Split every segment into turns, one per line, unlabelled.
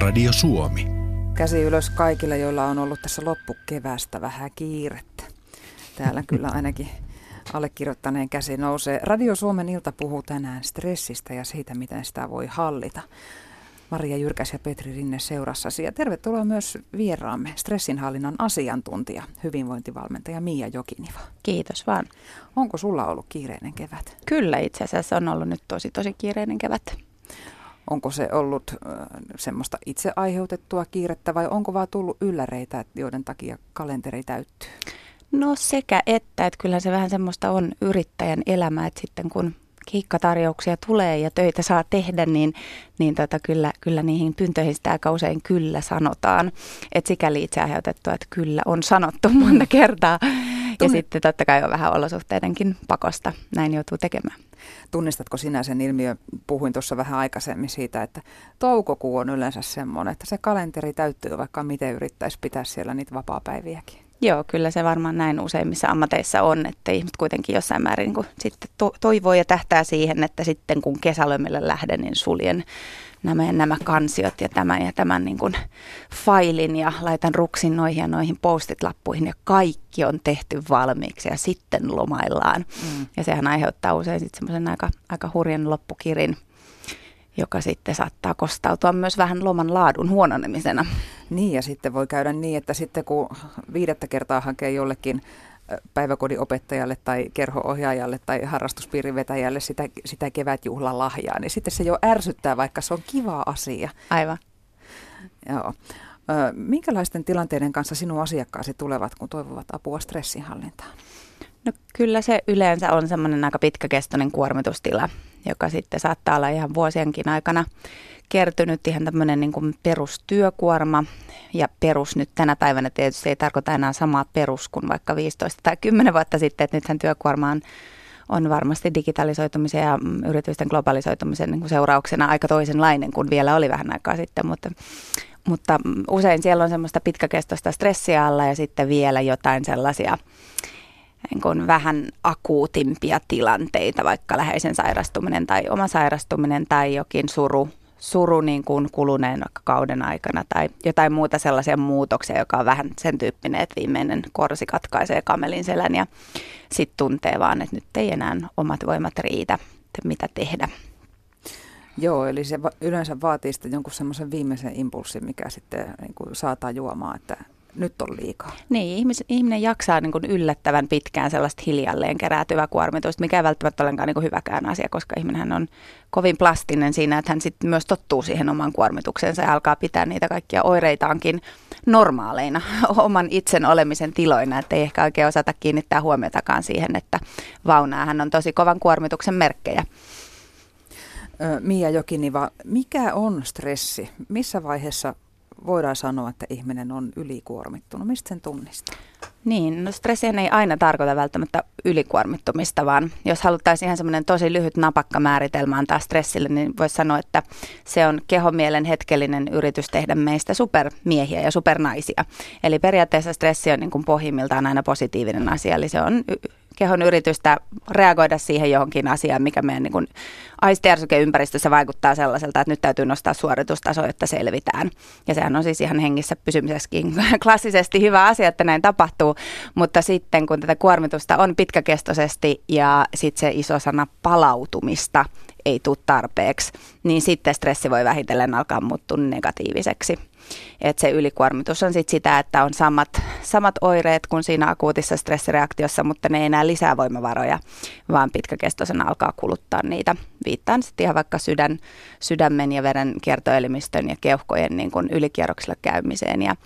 Radio Suomi.
Käsi ylös kaikille, joilla on ollut tässä loppukevästä vähän kiirettä. Täällä kyllä ainakin allekirjoittaneen käsi nousee. Radio Suomen ilta puhuu tänään stressistä ja siitä, miten sitä voi hallita. Maria Jyrkäs ja Petri Rinne seurassasi. Ja tervetuloa myös vieraamme, stressinhallinnan asiantuntija, hyvinvointivalmentaja Mia Jokiniva.
Kiitos vaan.
Onko sulla ollut kiireinen kevät?
Kyllä itse asiassa on ollut nyt tosi tosi kiireinen kevät.
Onko se ollut semmoista itse aiheutettua kiirettä vai onko vaan tullut ylläreitä, joiden takia kalenteri täyttyy?
No sekä että, että kyllähän se vähän semmoista on yrittäjän elämä, että sitten kun keikkatarjouksia tulee ja töitä saa tehdä, niin, niin tota, kyllä, kyllä niihin pyyntöihin sitä aika usein kyllä sanotaan. Et sikäli itse aiheutettu, että kyllä on sanottu monta kertaa. Ja sitten totta kai on vähän olosuhteidenkin pakosta. Näin joutuu tekemään.
Tunnistatko sinä sen ilmiön? Puhuin tuossa vähän aikaisemmin siitä, että toukokuu on yleensä semmoinen, että se kalenteri täyttyy vaikka miten yrittäisi pitää siellä niitä vapaa-päiviäkin.
Joo, kyllä se varmaan näin useimmissa ammateissa on, että ihmiset kuitenkin jossain määrin niin sitten to- toivoo ja tähtää siihen, että sitten kun kesälömille lähden, niin suljen nämä, nämä kansiot ja tämän ja tämän niin kuin failin ja laitan ruksin noihin ja noihin postit-lappuihin ja kaikki on tehty valmiiksi ja sitten lomaillaan. Mm. Ja sehän aiheuttaa usein sitten semmoisen aika, aika hurjan loppukirin joka sitten saattaa kostautua myös vähän loman laadun huononemisena.
Niin, ja sitten voi käydä niin, että sitten kun viidettä kertaa hakee jollekin päiväkodin opettajalle tai kerhoohjaajalle tai harrastuspiirin vetäjälle sitä, sitä kevätjuhlan lahjaa, niin sitten se jo ärsyttää, vaikka se on kiva asia.
Aivan.
Joo. Minkälaisten tilanteiden kanssa sinun asiakkaasi tulevat, kun toivovat apua stressinhallintaan?
No kyllä se yleensä on semmoinen aika pitkäkestoinen kuormitustila, joka sitten saattaa olla ihan vuosienkin aikana kertynyt ihan tämmöinen niin kuin perustyökuorma. Ja perus nyt tänä päivänä tietysti ei tarkoita enää samaa perus kuin vaikka 15 tai 10 vuotta sitten, että nythän työkuorma on, on varmasti digitalisoitumisen ja yritysten globalisoitumisen niin kuin seurauksena aika toisenlainen kuin vielä oli vähän aikaa sitten, mutta mutta usein siellä on semmoista pitkäkestoista stressiä alla ja sitten vielä jotain sellaisia niin kuin vähän akuutimpia tilanteita, vaikka läheisen sairastuminen tai oma sairastuminen tai jokin suru, suru niin kuin kuluneen kauden aikana tai jotain muuta sellaisia muutoksia, joka on vähän sen tyyppinen, että viimeinen korsi katkaisee kamelin selän ja sitten tuntee vaan, että nyt ei enää omat voimat riitä, että mitä tehdä.
Joo, eli se yleensä vaatii sitten jonkun semmoisen viimeisen impulssin, mikä sitten niin kuin saa tajuamaan, että nyt on liikaa.
Niin, ihmis, ihminen jaksaa niin kuin yllättävän pitkään sellaista hiljalleen kerätyvää kuormitusta, mikä ei välttämättä olekaan niin kuin hyväkään asia, koska ihminen on kovin plastinen siinä, että hän sitten myös tottuu siihen oman kuormituksensa ja alkaa pitää niitä kaikkia oireitaankin normaaleina, oman itsen olemisen tiloina, että ei ehkä oikein osata kiinnittää huomiotakaan siihen, että vaunaahan on tosi kovan kuormituksen merkkejä.
Mia Jokiniva, mikä on stressi? Missä vaiheessa voidaan sanoa, että ihminen on ylikuormittunut? Mistä sen tunnistaa?
Niin, no stressihän ei aina tarkoita välttämättä ylikuormittumista, vaan jos haluttaisiin ihan semmoinen tosi lyhyt napakka määritelmä antaa stressille, niin voisi sanoa, että se on kehomielen hetkellinen yritys tehdä meistä supermiehiä ja supernaisia. Eli periaatteessa stressi on niin kuin pohjimmiltaan aina positiivinen asia, eli se on kehon yritystä reagoida siihen johonkin asiaan, mikä meidän niin aistiärsykeympäristössä vaikuttaa sellaiselta, että nyt täytyy nostaa suoritustaso, että selvitään. Ja sehän on siis ihan hengissä pysymisessäkin klassisesti hyvä asia, että näin tapahtuu, mutta sitten kun tätä kuormitusta on pitkäkestoisesti ja sitten se iso sana palautumista ei tule tarpeeksi, niin sitten stressi voi vähitellen alkaa muuttua negatiiviseksi. Et se ylikuormitus on sit sitä, että on samat, samat oireet kuin siinä akuutissa stressireaktiossa, mutta ne ei enää lisää voimavaroja, vaan pitkäkestoisena alkaa kuluttaa niitä. Viittaan sitten ihan vaikka sydän, sydämen ja veren kiertoelimistön ja keuhkojen niin kun ylikierroksella käymiseen ja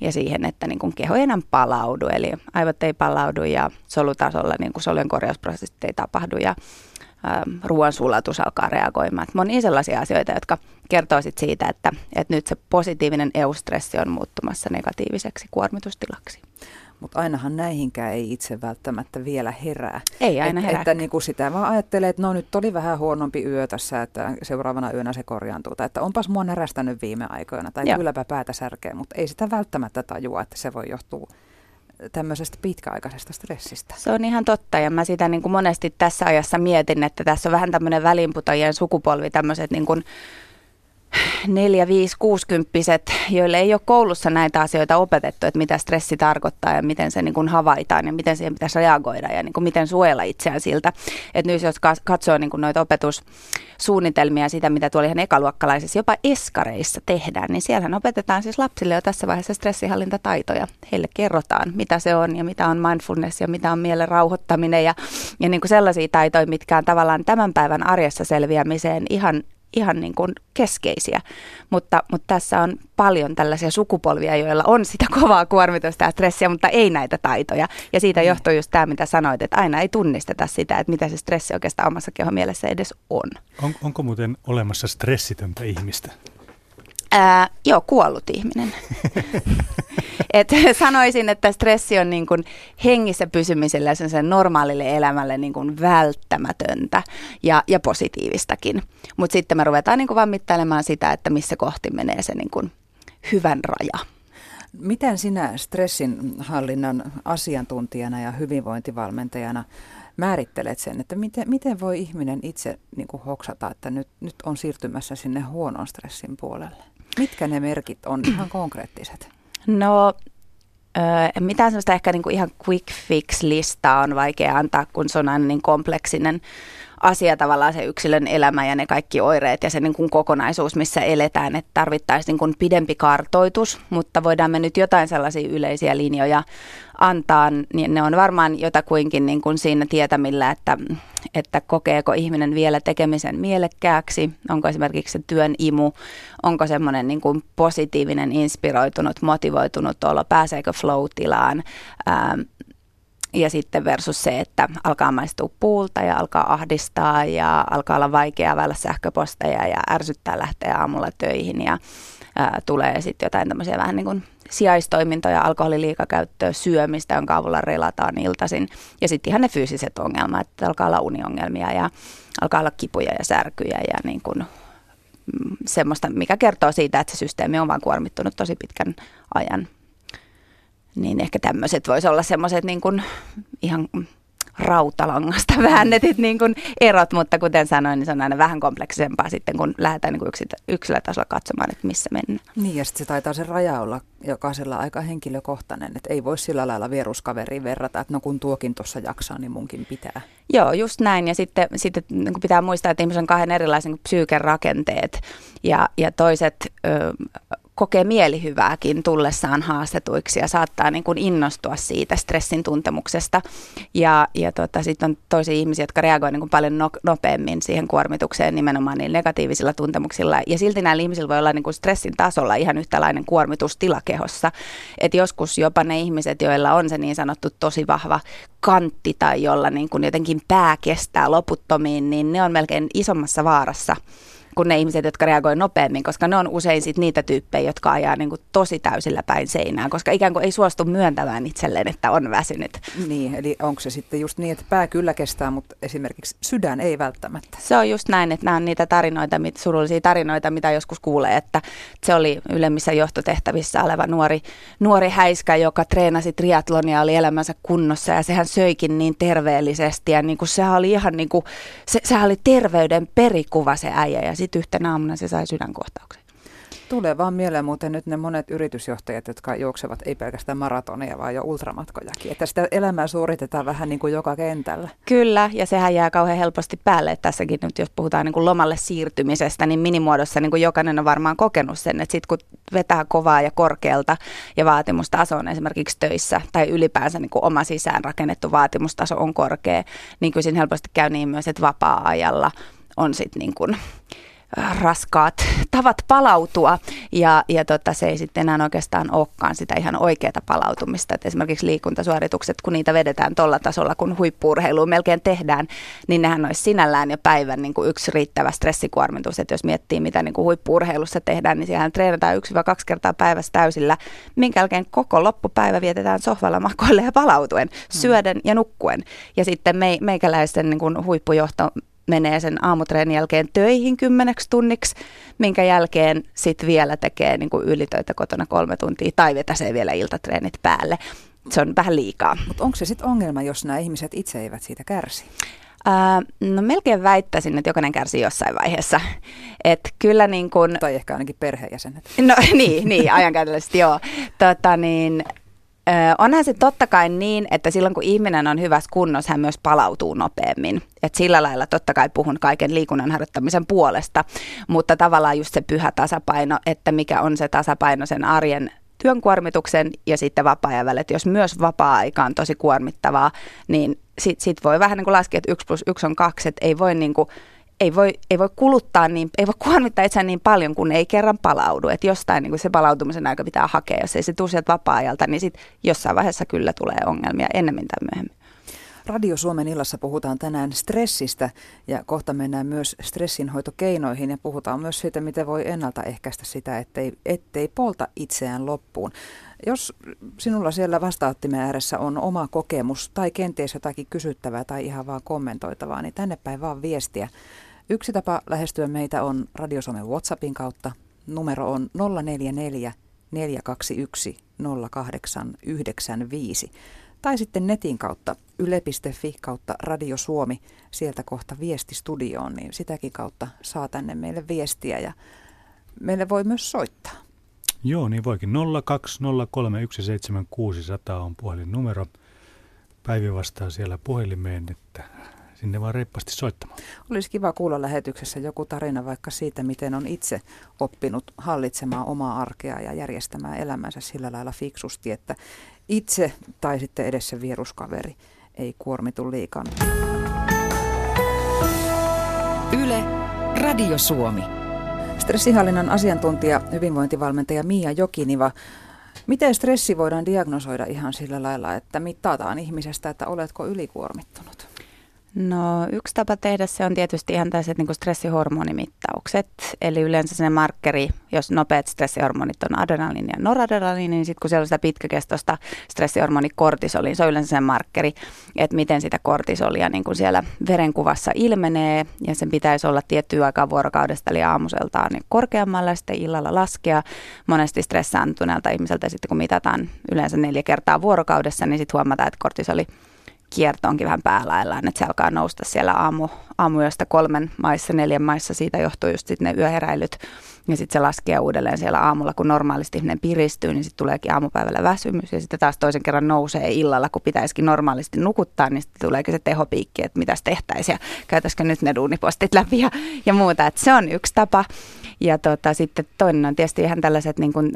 ja siihen, että niin kuin keho ei enää palaudu, eli aivot ei palaudu ja solutasolla niin kuin solujen korjausprosessit ei tapahdu ja ruoansulatus alkaa reagoimaan. monia sellaisia asioita, jotka kertoo sit siitä, että, että nyt se positiivinen eustressi on muuttumassa negatiiviseksi kuormitustilaksi.
Mutta ainahan näihinkään ei itse välttämättä vielä herää.
Ei aina
herää. Että niin kuin sitä vaan ajattelee, että no nyt oli vähän huonompi yö tässä, että seuraavana yönä se korjaantuu. Tai että onpas mua närästänyt viime aikoina. Tai Joo. kylläpä päätä särkeä, mutta ei sitä välttämättä tajua, että se voi johtua tämmöisestä pitkäaikaisesta stressistä.
Se on ihan totta ja mä sitä niin kuin monesti tässä ajassa mietin, että tässä on vähän tämmöinen välinputajien sukupolvi, tämmöiset niin kuin 4, 5, 60 joille ei ole koulussa näitä asioita opetettu, että mitä stressi tarkoittaa ja miten se niin kuin havaitaan ja miten siihen pitäisi reagoida ja niin kuin miten suojella itseään siltä. Että nyt jos katsoo niin kuin noita opetussuunnitelmia ja sitä, mitä tuolla ihan ekaluokkalaisissa, jopa eskareissa tehdään, niin siellähän opetetaan siis lapsille jo tässä vaiheessa stressihallintataitoja. Heille kerrotaan, mitä se on ja mitä on mindfulness ja mitä on mielen rauhoittaminen ja, ja niin kuin sellaisia taitoja, mitkä on tavallaan tämän päivän arjessa selviämiseen ihan ihan niin kuin keskeisiä, mutta, mutta tässä on paljon tällaisia sukupolvia, joilla on sitä kovaa kuormitusta ja stressiä, mutta ei näitä taitoja. Ja siitä mm. johtuu just tämä, mitä sanoit, että aina ei tunnisteta sitä, että mitä se stressi oikeastaan omassa kehon mielessä edes on.
on onko muuten olemassa stressitöntä ihmistä?
Ää, joo, kuollut ihminen. Et sanoisin, että stressi on niin kuin hengissä pysymiselle ja sen normaalille elämälle niin kuin välttämätöntä ja, ja positiivistakin. Mutta sitten me ruvetaan niin kuin vaan mittailemaan sitä, että missä kohti menee se niin kuin hyvän raja.
Miten sinä stressin hallinnan asiantuntijana ja hyvinvointivalmentajana määrittelet sen, että miten, miten voi ihminen itse niin kuin hoksata, että nyt, nyt on siirtymässä sinne huonon stressin puolelle? Mitkä ne merkit on ihan konkreettiset?
No mitään sellaista ehkä niin kuin ihan quick fix-listaa on vaikea antaa, kun se on aina niin kompleksinen asia tavallaan se yksilön elämä ja ne kaikki oireet ja se niin kuin kokonaisuus, missä eletään, että tarvittaisiin niin kuin pidempi kartoitus, mutta voidaan me nyt jotain sellaisia yleisiä linjoja antaa, niin ne on varmaan jotakuinkin niin kuin siinä tietämillä, että, että kokeeko ihminen vielä tekemisen mielekkääksi, onko esimerkiksi se työn imu, onko semmoinen niin kuin positiivinen, inspiroitunut, motivoitunut olo, pääseekö flow-tilaan, ää, ja sitten versus se, että alkaa maistua puulta ja alkaa ahdistaa ja alkaa olla vaikeaa vällä sähköposteja ja ärsyttää lähteä aamulla töihin ja ää, tulee sitten jotain tämmöisiä vähän niin kuin sijaistoimintoja, alkoholiliikakäyttöä, syömistä, jonka avulla relataan iltaisin. Ja sitten ihan ne fyysiset ongelmat, että alkaa olla uniongelmia ja alkaa olla kipuja ja särkyjä ja niin kuin, mm, semmoista, mikä kertoo siitä, että se systeemi on vaan kuormittunut tosi pitkän ajan niin ehkä tämmöiset voisi olla semmoiset niin kuin ihan rautalangasta väännetyt niin kuin erot, mutta kuten sanoin, niin se on aina vähän kompleksisempaa sitten, kun lähdetään niin kuin yksilötasolla katsomaan, että missä mennään.
Niin, ja sitten se taitaa se raja olla jokaisella aika henkilökohtainen, että ei voi sillä lailla vieruskaveriin verrata, että no kun tuokin tuossa jaksaa, niin munkin pitää.
Joo, just näin, ja sitten, sitten niin pitää muistaa, että ihmisen on kahden erilaisen psyykerakenteet, ja, ja toiset ö, kokee mielihyvääkin tullessaan haastetuiksi ja saattaa niin kuin innostua siitä stressin tuntemuksesta. Ja, ja tota, sitten on toisia ihmisiä, jotka reagoivat niin kuin paljon no, nopeammin siihen kuormitukseen nimenomaan niin negatiivisilla tuntemuksilla. Ja silti näillä ihmisillä voi olla niin kuin stressin tasolla ihan yhtälainen kuormitustila kehossa. Et joskus jopa ne ihmiset, joilla on se niin sanottu tosi vahva kantti tai jolla niin kuin jotenkin pää kestää loputtomiin, niin ne on melkein isommassa vaarassa kuin ne ihmiset, jotka reagoivat nopeammin, koska ne on usein sit niitä tyyppejä, jotka ajaa niin kuin tosi täysillä päin seinään, koska ikään kuin ei suostu myöntämään itselleen, että on väsynyt.
Niin, eli onko se sitten just niin, että pää kyllä kestää, mutta esimerkiksi sydän ei välttämättä?
Se on just näin, että nämä on niitä tarinoita, surullisia tarinoita, mitä joskus kuulee, että se oli ylemmissä johtotehtävissä oleva nuori, nuori häiskä, joka treenasi triatlonia, oli elämänsä kunnossa ja sehän söikin niin terveellisesti ja niin kuin sehän oli ihan niin kuin, se, sehän oli terveyden perikuva se äijä ja sitten yhtenä aamuna se sai sydänkohtauksen.
Tulee vaan mieleen muuten nyt ne monet yritysjohtajat, jotka juoksevat ei pelkästään maratoneja, vaan jo ultramatkojakin. Että sitä elämää suoritetaan vähän niin kuin joka kentällä.
Kyllä, ja sehän jää kauhean helposti päälle. Että tässäkin nyt, jos puhutaan niin kuin lomalle siirtymisestä, niin minimuodossa niin kuin jokainen on varmaan kokenut sen, että sitten kun vetää kovaa ja korkealta ja vaatimustaso on esimerkiksi töissä tai ylipäänsä niin kuin oma sisään rakennettu vaatimustaso on korkea, niin kyllä siinä helposti käy niin myös, että vapaa-ajalla on sitten niin kuin raskaat tavat palautua ja, ja tota, se ei sitten enää oikeastaan olekaan sitä ihan oikeaa palautumista. Et esimerkiksi liikuntasuoritukset, kun niitä vedetään tuolla tasolla, kun huippuurheilu melkein tehdään, niin nehän olisi sinällään jo päivän niin kuin yksi riittävä stressikuormitus. Et jos miettii, mitä niin kuin huippuurheilussa tehdään, niin siellä treenataan yksi vai kaksi kertaa päivässä täysillä, minkä jälkeen koko loppupäivä vietetään sohvalla makoille ja palautuen, hmm. syöden ja nukkuen. Ja sitten me, meikäläisten niin kuin huippujohto menee sen aamutreenin jälkeen töihin kymmeneksi tunniksi, minkä jälkeen sitten vielä tekee niin kuin ylitöitä kotona kolme tuntia tai vetäsee vielä iltatreenit päälle. se on vähän liikaa.
Mutta onko se sitten ongelma, jos nämä ihmiset itse eivät siitä kärsi?
No melkein väittäisin, että jokainen kärsii jossain vaiheessa. Et kyllä niin kun...
Tai ehkä ainakin perheenjäsenet.
No niin, niin ajankäytöllisesti joo. Tota, niin, onhan se totta kai niin, että silloin kun ihminen on hyvässä kunnossa, hän myös palautuu nopeammin. Et sillä lailla totta kai puhun kaiken liikunnan harjoittamisen puolesta, mutta tavallaan just se pyhä tasapaino, että mikä on se tasapaino sen arjen työn kuormituksen ja sitten vapaa-ajan välillä. Jos myös vapaa-aika on tosi kuormittavaa, niin sit, sit voi vähän niin kuin laskea, että yksi plus yksi on kaksi, että ei voi niin kuin ei voi, ei voi kuluttaa niin, ei voi kuormittaa itseään niin paljon, kun ei kerran palaudu. Että jostain niin se palautumisen aika pitää hakea. Jos ei se tule sieltä vapaa-ajalta, niin sit jossain vaiheessa kyllä tulee ongelmia ennemmin tai myöhemmin.
Radio Suomen illassa puhutaan tänään stressistä ja kohta mennään myös stressinhoitokeinoihin ja puhutaan myös siitä, miten voi ennaltaehkäistä sitä, ettei, ettei polta itseään loppuun. Jos sinulla siellä vastaanottimen ääressä on oma kokemus tai kenties jotakin kysyttävää tai ihan vaan kommentoitavaa, niin tänne päin vaan viestiä. Yksi tapa lähestyä meitä on Radio Suomen WhatsAppin kautta. Numero on 044 421 0895 tai sitten netin kautta yle.fi kautta Radio Suomi, sieltä kohta viesti studioon, niin sitäkin kautta saa tänne meille viestiä ja meille voi myös soittaa.
Joo, niin voikin 020317600 on puhelinnumero. Päivi vastaa siellä puhelimeen, että sinne vaan reippaasti soittamaan.
Olisi kiva kuulla lähetyksessä joku tarina vaikka siitä, miten on itse oppinut hallitsemaan omaa arkea ja järjestämään elämänsä sillä lailla fiksusti, että itse tai sitten edes se vieruskaveri ei kuormitu liikaa.
Yle, Radio Suomi.
Stressihallinnan asiantuntija, hyvinvointivalmentaja Mia Jokiniva. Miten stressi voidaan diagnosoida ihan sillä lailla, että mitataan ihmisestä, että oletko ylikuormittunut?
No yksi tapa tehdä se on tietysti ihan tällaiset niin stressihormonimittaukset. Eli yleensä se markkeri, jos nopeat stressihormonit on adrenaliini ja noradrenaliini, niin sitten kun siellä on sitä pitkäkestoista stressihormoni kortisoli, niin se on yleensä se markkeri, että miten sitä kortisolia niin kuin siellä verenkuvassa ilmenee. Ja sen pitäisi olla tiettyä aikaa vuorokaudesta, eli aamuseltaan niin korkeammalla ja sitten illalla laskea. Monesti stressaantuneelta ihmiseltä sitten kun mitataan yleensä neljä kertaa vuorokaudessa, niin sitten huomataan, että kortisoli kierto onkin vähän päälaillaan, että se alkaa nousta siellä aamu, aamuyöstä kolmen maissa, neljän maissa, siitä johtuu just sitten ne yöheräilyt, ja sitten se laskee uudelleen siellä aamulla, kun normaalisti ihminen piristyy, niin sitten tuleekin aamupäivällä väsymys, ja sitten taas toisen kerran nousee illalla, kun pitäisikin normaalisti nukuttaa, niin sitten tuleekin se tehopiikki, että mitäs tehtäisiin, ja käytäisikö nyt ne duunipostit läpi ja, ja muuta, että se on yksi tapa, ja tota, sitten toinen on tietysti ihan tällaiset niin kuin,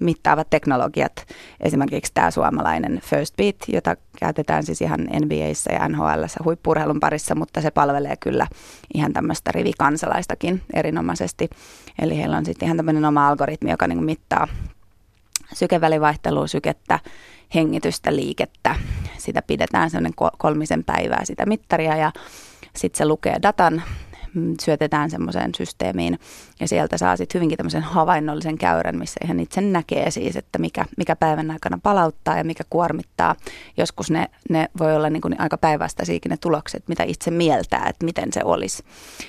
mittaavat teknologiat, esimerkiksi tämä suomalainen First Beat, jota käytetään siis ihan NBAissa ja NHL huippurheilun parissa, mutta se palvelee kyllä ihan tämmöistä rivikansalaistakin erinomaisesti. Eli heillä on sitten ihan tämmöinen oma algoritmi, joka niin mittaa sykevälivaihtelua, sykettä, hengitystä, liikettä. Sitä pidetään semmoinen kolmisen päivää sitä mittaria ja sitten se lukee datan Mm, syötetään semmoiseen systeemiin ja sieltä saa sitten hyvinkin tämmöisen havainnollisen käyrän, missä ihan itse näkee siis, että mikä, mikä päivän aikana palauttaa ja mikä kuormittaa. Joskus ne, ne voi olla niin kuin aika päinvastaisiakin ne tulokset, mitä itse mieltää, että miten se olisi.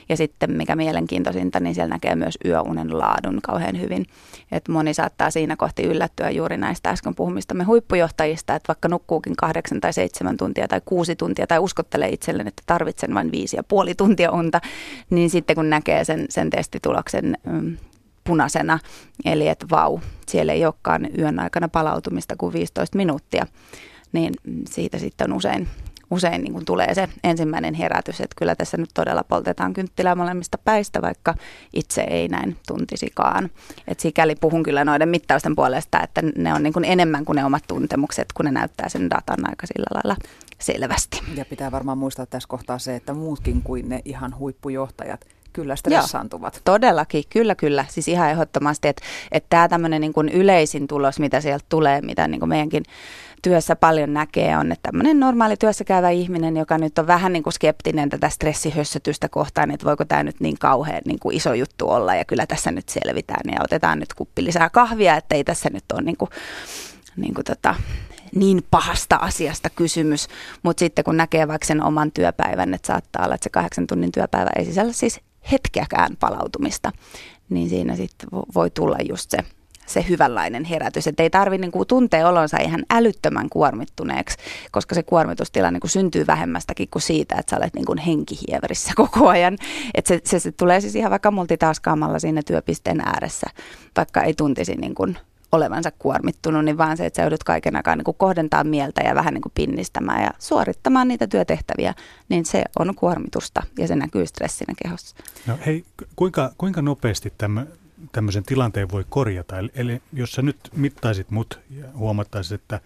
Ja sitten mikä mielenkiintoisinta, niin siellä näkee myös yöunen laadun kauhean hyvin. Et moni saattaa siinä kohti yllättyä juuri näistä äsken puhumistamme huippujohtajista, että vaikka nukkuukin kahdeksan tai seitsemän tuntia tai kuusi tuntia tai uskottelee itselleen, että tarvitsen vain viisi ja puoli tuntia unta, niin sitten kun näkee sen, sen testituloksen mm, punaisena, eli että vau, siellä ei olekaan yön aikana palautumista kuin 15 minuuttia, niin siitä sitten usein, usein niin kuin tulee se ensimmäinen herätys, että kyllä tässä nyt todella poltetaan kynttilää molemmista päistä, vaikka itse ei näin tuntisikaan. Et sikäli puhun kyllä noiden mittausten puolesta, että ne on niin kuin enemmän kuin ne omat tuntemukset, kun ne näyttää sen datan aika sillä lailla selvästi.
Ja pitää varmaan muistaa tässä kohtaa se, että muutkin kuin ne ihan huippujohtajat kyllä stressaantuvat. Joo,
todellakin, kyllä kyllä. Siis ihan ehdottomasti, että, että tämä tämmöinen niin kuin yleisin tulos, mitä sieltä tulee, mitä niin kuin meidänkin työssä paljon näkee, on, että tämmöinen normaali työssä käyvä ihminen, joka nyt on vähän niin kuin skeptinen tätä stressihössötystä kohtaan, että voiko tämä nyt niin kauhean niin kuin iso juttu olla ja kyllä tässä nyt selvitään ja otetaan nyt kuppi lisää kahvia, että ei tässä nyt ole niin kuin, niin kuin tota, niin pahasta asiasta kysymys, mutta sitten kun näkee vaikka sen oman työpäivän, että saattaa olla, että se kahdeksan tunnin työpäivä ei sisällä siis hetkeäkään palautumista, niin siinä sitten voi tulla just se se hyvänlainen herätys. Että ei tarvitse niin tuntea olonsa ihan älyttömän kuormittuneeksi, koska se kuormitustila niin kuin syntyy vähemmästäkin kuin siitä, että sä olet niin kuin henkihieverissä koko ajan. Että se, se, se, tulee siis ihan vaikka multitaskaamalla siinä työpisteen ääressä, vaikka ei tuntisi niin kuin olevansa kuormittunut, niin vaan se, että sä joudut kaiken aikaa niin kuin kohdentaa mieltä ja vähän niin kuin pinnistämään ja suorittamaan niitä työtehtäviä, niin se on kuormitusta ja se näkyy stressinä kehossa.
No hei, kuinka, kuinka nopeasti tämä tämmöisen tilanteen voi korjata? Eli, eli jos sä nyt mittaisit mut ja huomattaisit, että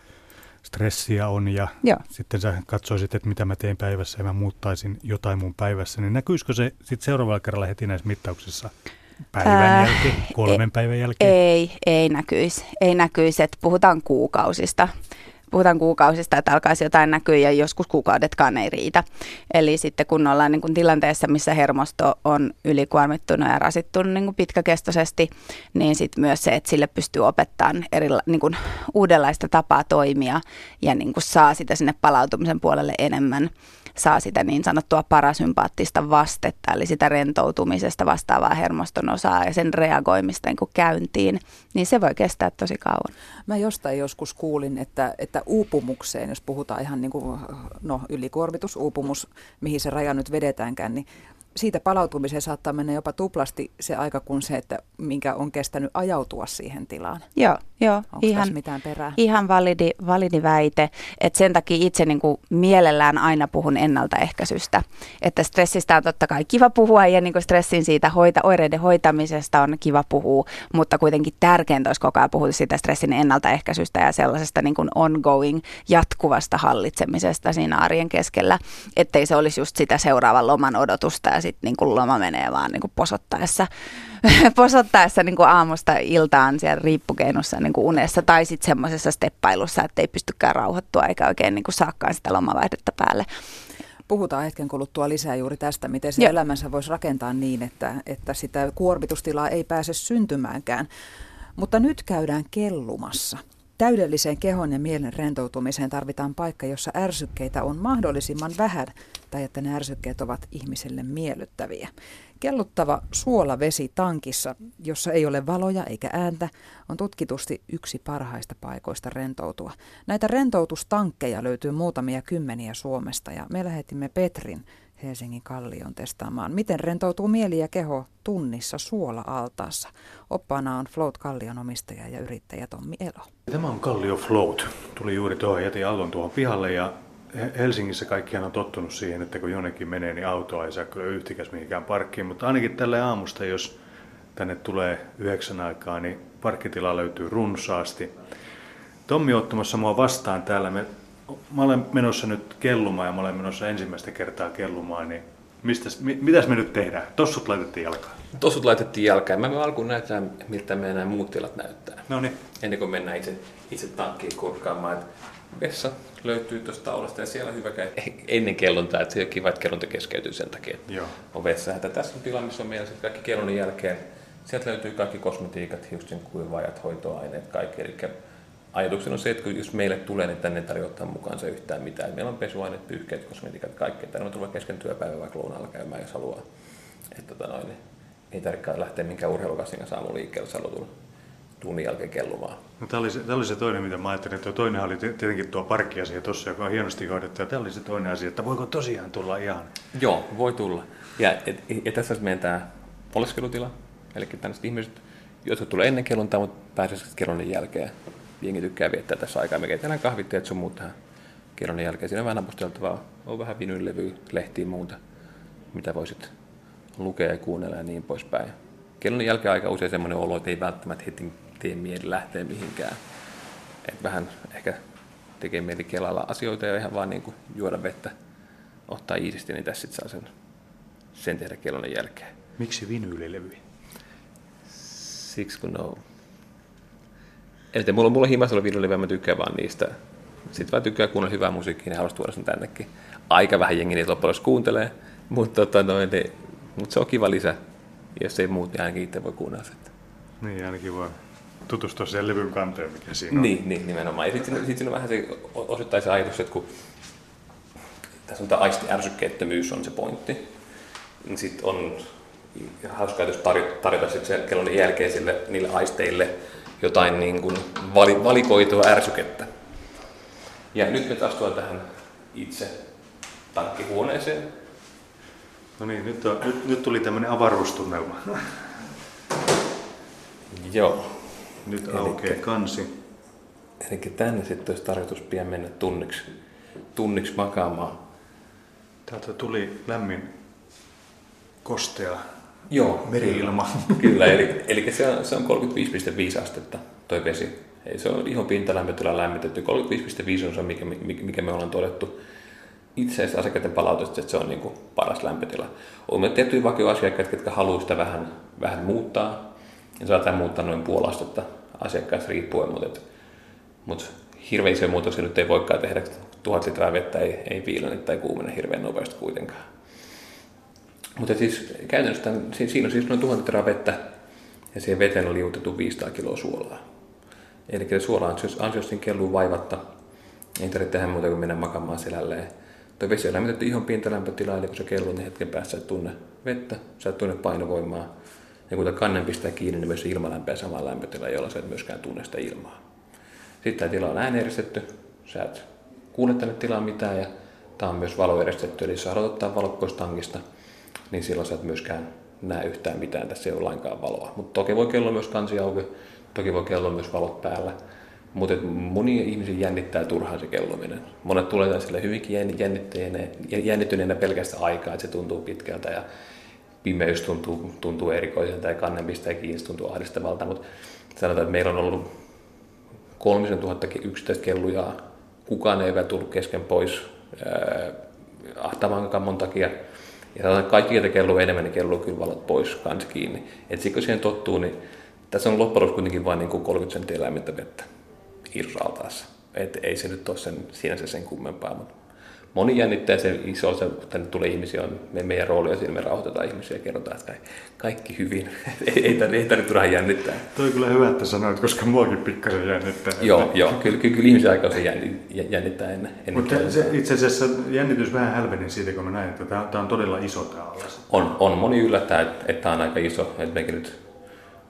stressiä on ja Joo. sitten sä katsoisit, että mitä mä teen päivässä ja mä muuttaisin jotain mun päivässä, niin näkyisikö se sitten seuraavalla kerralla heti näissä mittauksissa? Päivän jälkeen, kolmen ei, päivän jälkeen?
Ei, ei näkyisi. Ei näkyisi, että puhutaan kuukausista puhutaan kuukausista, että alkaisi jotain näkyä ja joskus kuukaudetkaan ei riitä. Eli sitten kun ollaan niin kuin tilanteessa, missä hermosto on ylikuormittunut ja rasittunut niin kuin pitkäkestoisesti, niin sitten myös se, että sille pystyy opettamaan erila- niin kuin uudenlaista tapaa toimia ja niin kuin saa sitä sinne palautumisen puolelle enemmän saa sitä niin sanottua parasympaattista vastetta, eli sitä rentoutumisesta vastaavaa hermoston osaa ja sen reagoimista niin käyntiin, niin se voi kestää tosi kauan.
Mä jostain joskus kuulin, että, että uupumukseen, jos puhutaan ihan niin kuin, no, ylikuormitus, uupumus, mihin se raja nyt vedetäänkään, niin siitä palautumiseen saattaa mennä jopa tuplasti se aika kuin se, että minkä on kestänyt ajautua siihen tilaan.
Joo, joo.
Onko ihan, mitään perää?
Ihan validi, validi väite, että sen takia itse niin kuin mielellään aina puhun ennaltaehkäisystä. Että stressistä on totta kai kiva puhua ja niin kuin stressin siitä hoita, oireiden hoitamisesta on kiva puhua, mutta kuitenkin tärkeintä olisi koko ajan puhua siitä stressin ennaltaehkäisystä ja sellaisesta niin kuin ongoing, jatkuvasta hallitsemisesta siinä arjen keskellä, ettei se olisi just sitä seuraavan loman odotusta ja sitten niin kuin loma menee vaan niin kuin posottaessa, posottaessa niin kuin aamusta iltaan siellä riippukeinossa niin kuin unessa tai sitten semmoisessa steppailussa, että ei pystykään rauhoittua eikä oikein niin kuin saakaan sitä lomavaihdetta päälle.
Puhutaan hetken kuluttua lisää juuri tästä, miten se elämänsä voisi rakentaa niin, että, että sitä kuormitustilaa ei pääse syntymäänkään. Mutta nyt käydään kellumassa. Täydelliseen kehon ja mielen rentoutumiseen tarvitaan paikka, jossa ärsykkeitä on mahdollisimman vähän tai että ne ärsykkeet ovat ihmiselle miellyttäviä. Kelluttava suolavesi tankissa, jossa ei ole valoja eikä ääntä, on tutkitusti yksi parhaista paikoista rentoutua. Näitä rentoutustankkeja löytyy muutamia kymmeniä Suomesta ja me lähetimme Petrin Helsingin Kallion testaamaan, miten rentoutuu mieli ja keho tunnissa suola-altaassa. Oppaana on Float Kallion omistaja ja yrittäjä Tommi Elo.
Tämä on Kallio Float. Tuli juuri tuohon, jätin auton tuohon pihalle ja Helsingissä kaikkihan on tottunut siihen, että kun jonnekin menee, niin autoa ei saa kyllä yhtikäs mihinkään parkkiin. Mutta ainakin tälle aamusta, jos tänne tulee yhdeksän aikaa, niin parkkitila löytyy runsaasti. Tommi ottamassa mua vastaan täällä. Me, mä olen menossa nyt kellumaan ja mä olen menossa ensimmäistä kertaa kellumaan, niin mistäs, mit, mitäs me nyt tehdään? Tossut laitettiin jalkaan.
Tossut laitettiin jalkaan. Mä alkuun näyttää, miltä meidän nämä muut tilat näyttää.
No niin.
Ennen kuin mennään itse, itse tankkiin kurkkaamaan. Että vessa löytyy tuosta taulasta ja siellä hyvä käydä ennen kellontaa, että se on kiva, että kellonta keskeytyy sen takia, Joo. on vessa. Että tässä on tila, missä on meillä kaikki kellon jälkeen. Sieltä löytyy kaikki kosmetiikat, hiusten kuivaajat, hoitoaineet, kaikki. Eli ajatuksena on se, että jos meille tulee, niin tänne tarvitse ottaa mukaan se yhtään mitään. Meillä on pesuaineet, pyyhkeet, kosmetiikat, kaikki. Tänne on tulla kesken työpäivän vaikka lounaalla käymään, jos haluaa. Että tota noin, ei tarvitse lähteä minkään urheilukassin kanssa aamuliikkeelle, jos haluaa tulla tunnin jälkeen kellumaan.
No, tämä, oli se, tämä oli se toinen, mitä mä ajattelin. Tuo toinen oli tietenkin tuo parkkiasia tuossa, joka on hienosti hoidettu. Ja tämä oli se toinen asia, että voiko tosiaan tulla ihan...
Joo, voi tulla. Ja, et, ja tässä meidän tämä oleskelutila. Eli tänne ihmiset, jotka tulee ennen kellontaa, mutta pääsevät kellon jälkeen. Jengi tykkää viettää tässä aikaa. Me keitellään kahvitteet sun muut tähän kellon jälkeen. Siinä on vähän apusteltavaa. On vähän vinyllevyä, lehtiä muuta, mitä voisit lukea ja kuunnella ja niin poispäin. Kellon jälkeen aika usein semmoinen olo, että ei välttämättä heti tee mieli lähteä mihinkään. Et vähän ehkä tekee mieli kelalla asioita ja ihan vaan niin kuin juoda vettä, ottaa iisisti, niin tässä sitten saa sen, sen tehdä kellon jälkeen.
Miksi vinyylilevy?
Siksi kun Eli mulla, mulla on himasella vinyylilevy, mä tykkään vaan niistä. Sitten vaan tykkää kuunnella hyvää musiikkia, niin haluaisin tuoda sen tännekin. Aika vähän jengi niitä loppujen kuuntelee, mutta, tota, no, niin, mutta se on kiva lisä. Jos ei muut, niin ainakin itse voi kuunnella sitä.
Niin, ainakin voi tutustua siihen levyn kanteen, mikä siinä on.
Niin, niin nimenomaan. Ja sitten sit siinä on vähän se osittain se ajatus, että kun tässä on tämä aistiärsykkeettömyys on se pointti, niin sitten on hauskaa, jos tarjota sitten sen kellon jälkeisille niille aisteille jotain niin kuin vali, valikoitua ärsykettä. Ja nyt me taas tähän itse tankkihuoneeseen.
No niin, nyt, on, nyt, nyt tuli tämmöinen avaruustunnelma.
Joo.
Nyt aukeaa kansi.
Eli tänne sitten olisi tarkoitus pian mennä tunniksi, tunniksi makaamaan.
Täältä tuli lämmin kostea
Joo,
meriilma.
Kyllä, eli, eli se on, se on 35,5 astetta toi vesi. Ei, se on ihan pintalämpötila lämmitetty. 35,5 on se, mikä, mikä me ollaan todettu itse asiassa asiakkaiden palautusta, että se on niin kuin paras lämpötila. On tiettyjä vakioasiakkaita, jotka haluavat sitä vähän, vähän muuttaa. Ja saattaa muuttaa noin puoli astetta asiakkaasta riippuen, mutta, mutta hirveän isoja muutoksia nyt ei voikaan tehdä. Tuhat litraa vettä ei, ei viilene tai kuumene hirveän nopeasti kuitenkaan. Mutta siis käytännössä siinä on siis noin tuhat litraa vettä ja siihen veteen on liutettu 500 kiloa suolaa. Eli suola ansiosti kelluu vaivatta. Ei tarvitse tehdä muuta kuin mennä makaamaan selälleen. Tuo vesi on lämmitetty ihan pintalämpötilaa, eli kun se kelluu, niin hetken päässä et tunne vettä, sä et tunne painovoimaa. Ja kun kannen pistää kiinni, niin myös ilma lämpää samaan lämpötilaan, jolla sä et myöskään tunne sitä ilmaa. Sitten tämä tila on ääneristetty, sä et kuule tänne tilaan mitään ja tämä on myös valoeristetty, eli jos sä haluat niin silloin sä et myöskään näe yhtään mitään, tässä ei ole lainkaan valoa. Mutta toki voi kello myös kansi auki, toki voi kello myös valot päällä. Mutta moni ihmisiä jännittää turhaan se kellominen. Monet tulee sille hyvinkin jännittyneenä pelkästä aikaa, että se tuntuu pitkältä ja pimeys tuntuu, tuntuu erikoiselta ja kannen pistää kiinni, tuntuu ahdistavalta. Mutta sanotaan, että meillä on ollut kolmisen tuhatta yksittäistä kellujaa. Kukaan ei ole tullut kesken pois ahtavan kammon takia. Ja kaikki, joita kelluu enemmän, niin kelluu kyllä valot pois kanssa kiinni. Et sitten kun siihen tottuu, niin tässä on loppujen kuitenkin vain niin 30 senttiä lämmintä vettä irraltaassa. Et ei se nyt ole sen, sinänsä sen kummempaa, mutta moni jännittää se iso, se, tänne tulee ihmisiä, on me, meidän rooli on siinä, me rauhoitetaan ihmisiä ja kerrotaan, että kaikki hyvin, ei, ei, tarvitse, ei tarvitse turhaan jännittää.
Toi kyllä hyvä, että sanoit, koska muakin pikkasen jännittää.
Joo, joo kyllä, kyllä, kyllä ihmisiä aika usein jännittää ennen. ennen
Mutta se, itse asiassa jännitys vähän hälveni siitä, kun mä näin, että tämä, tämä on todella iso tämä allas.
On, on, moni yllättää, että, että tämä on aika iso, että mekin nyt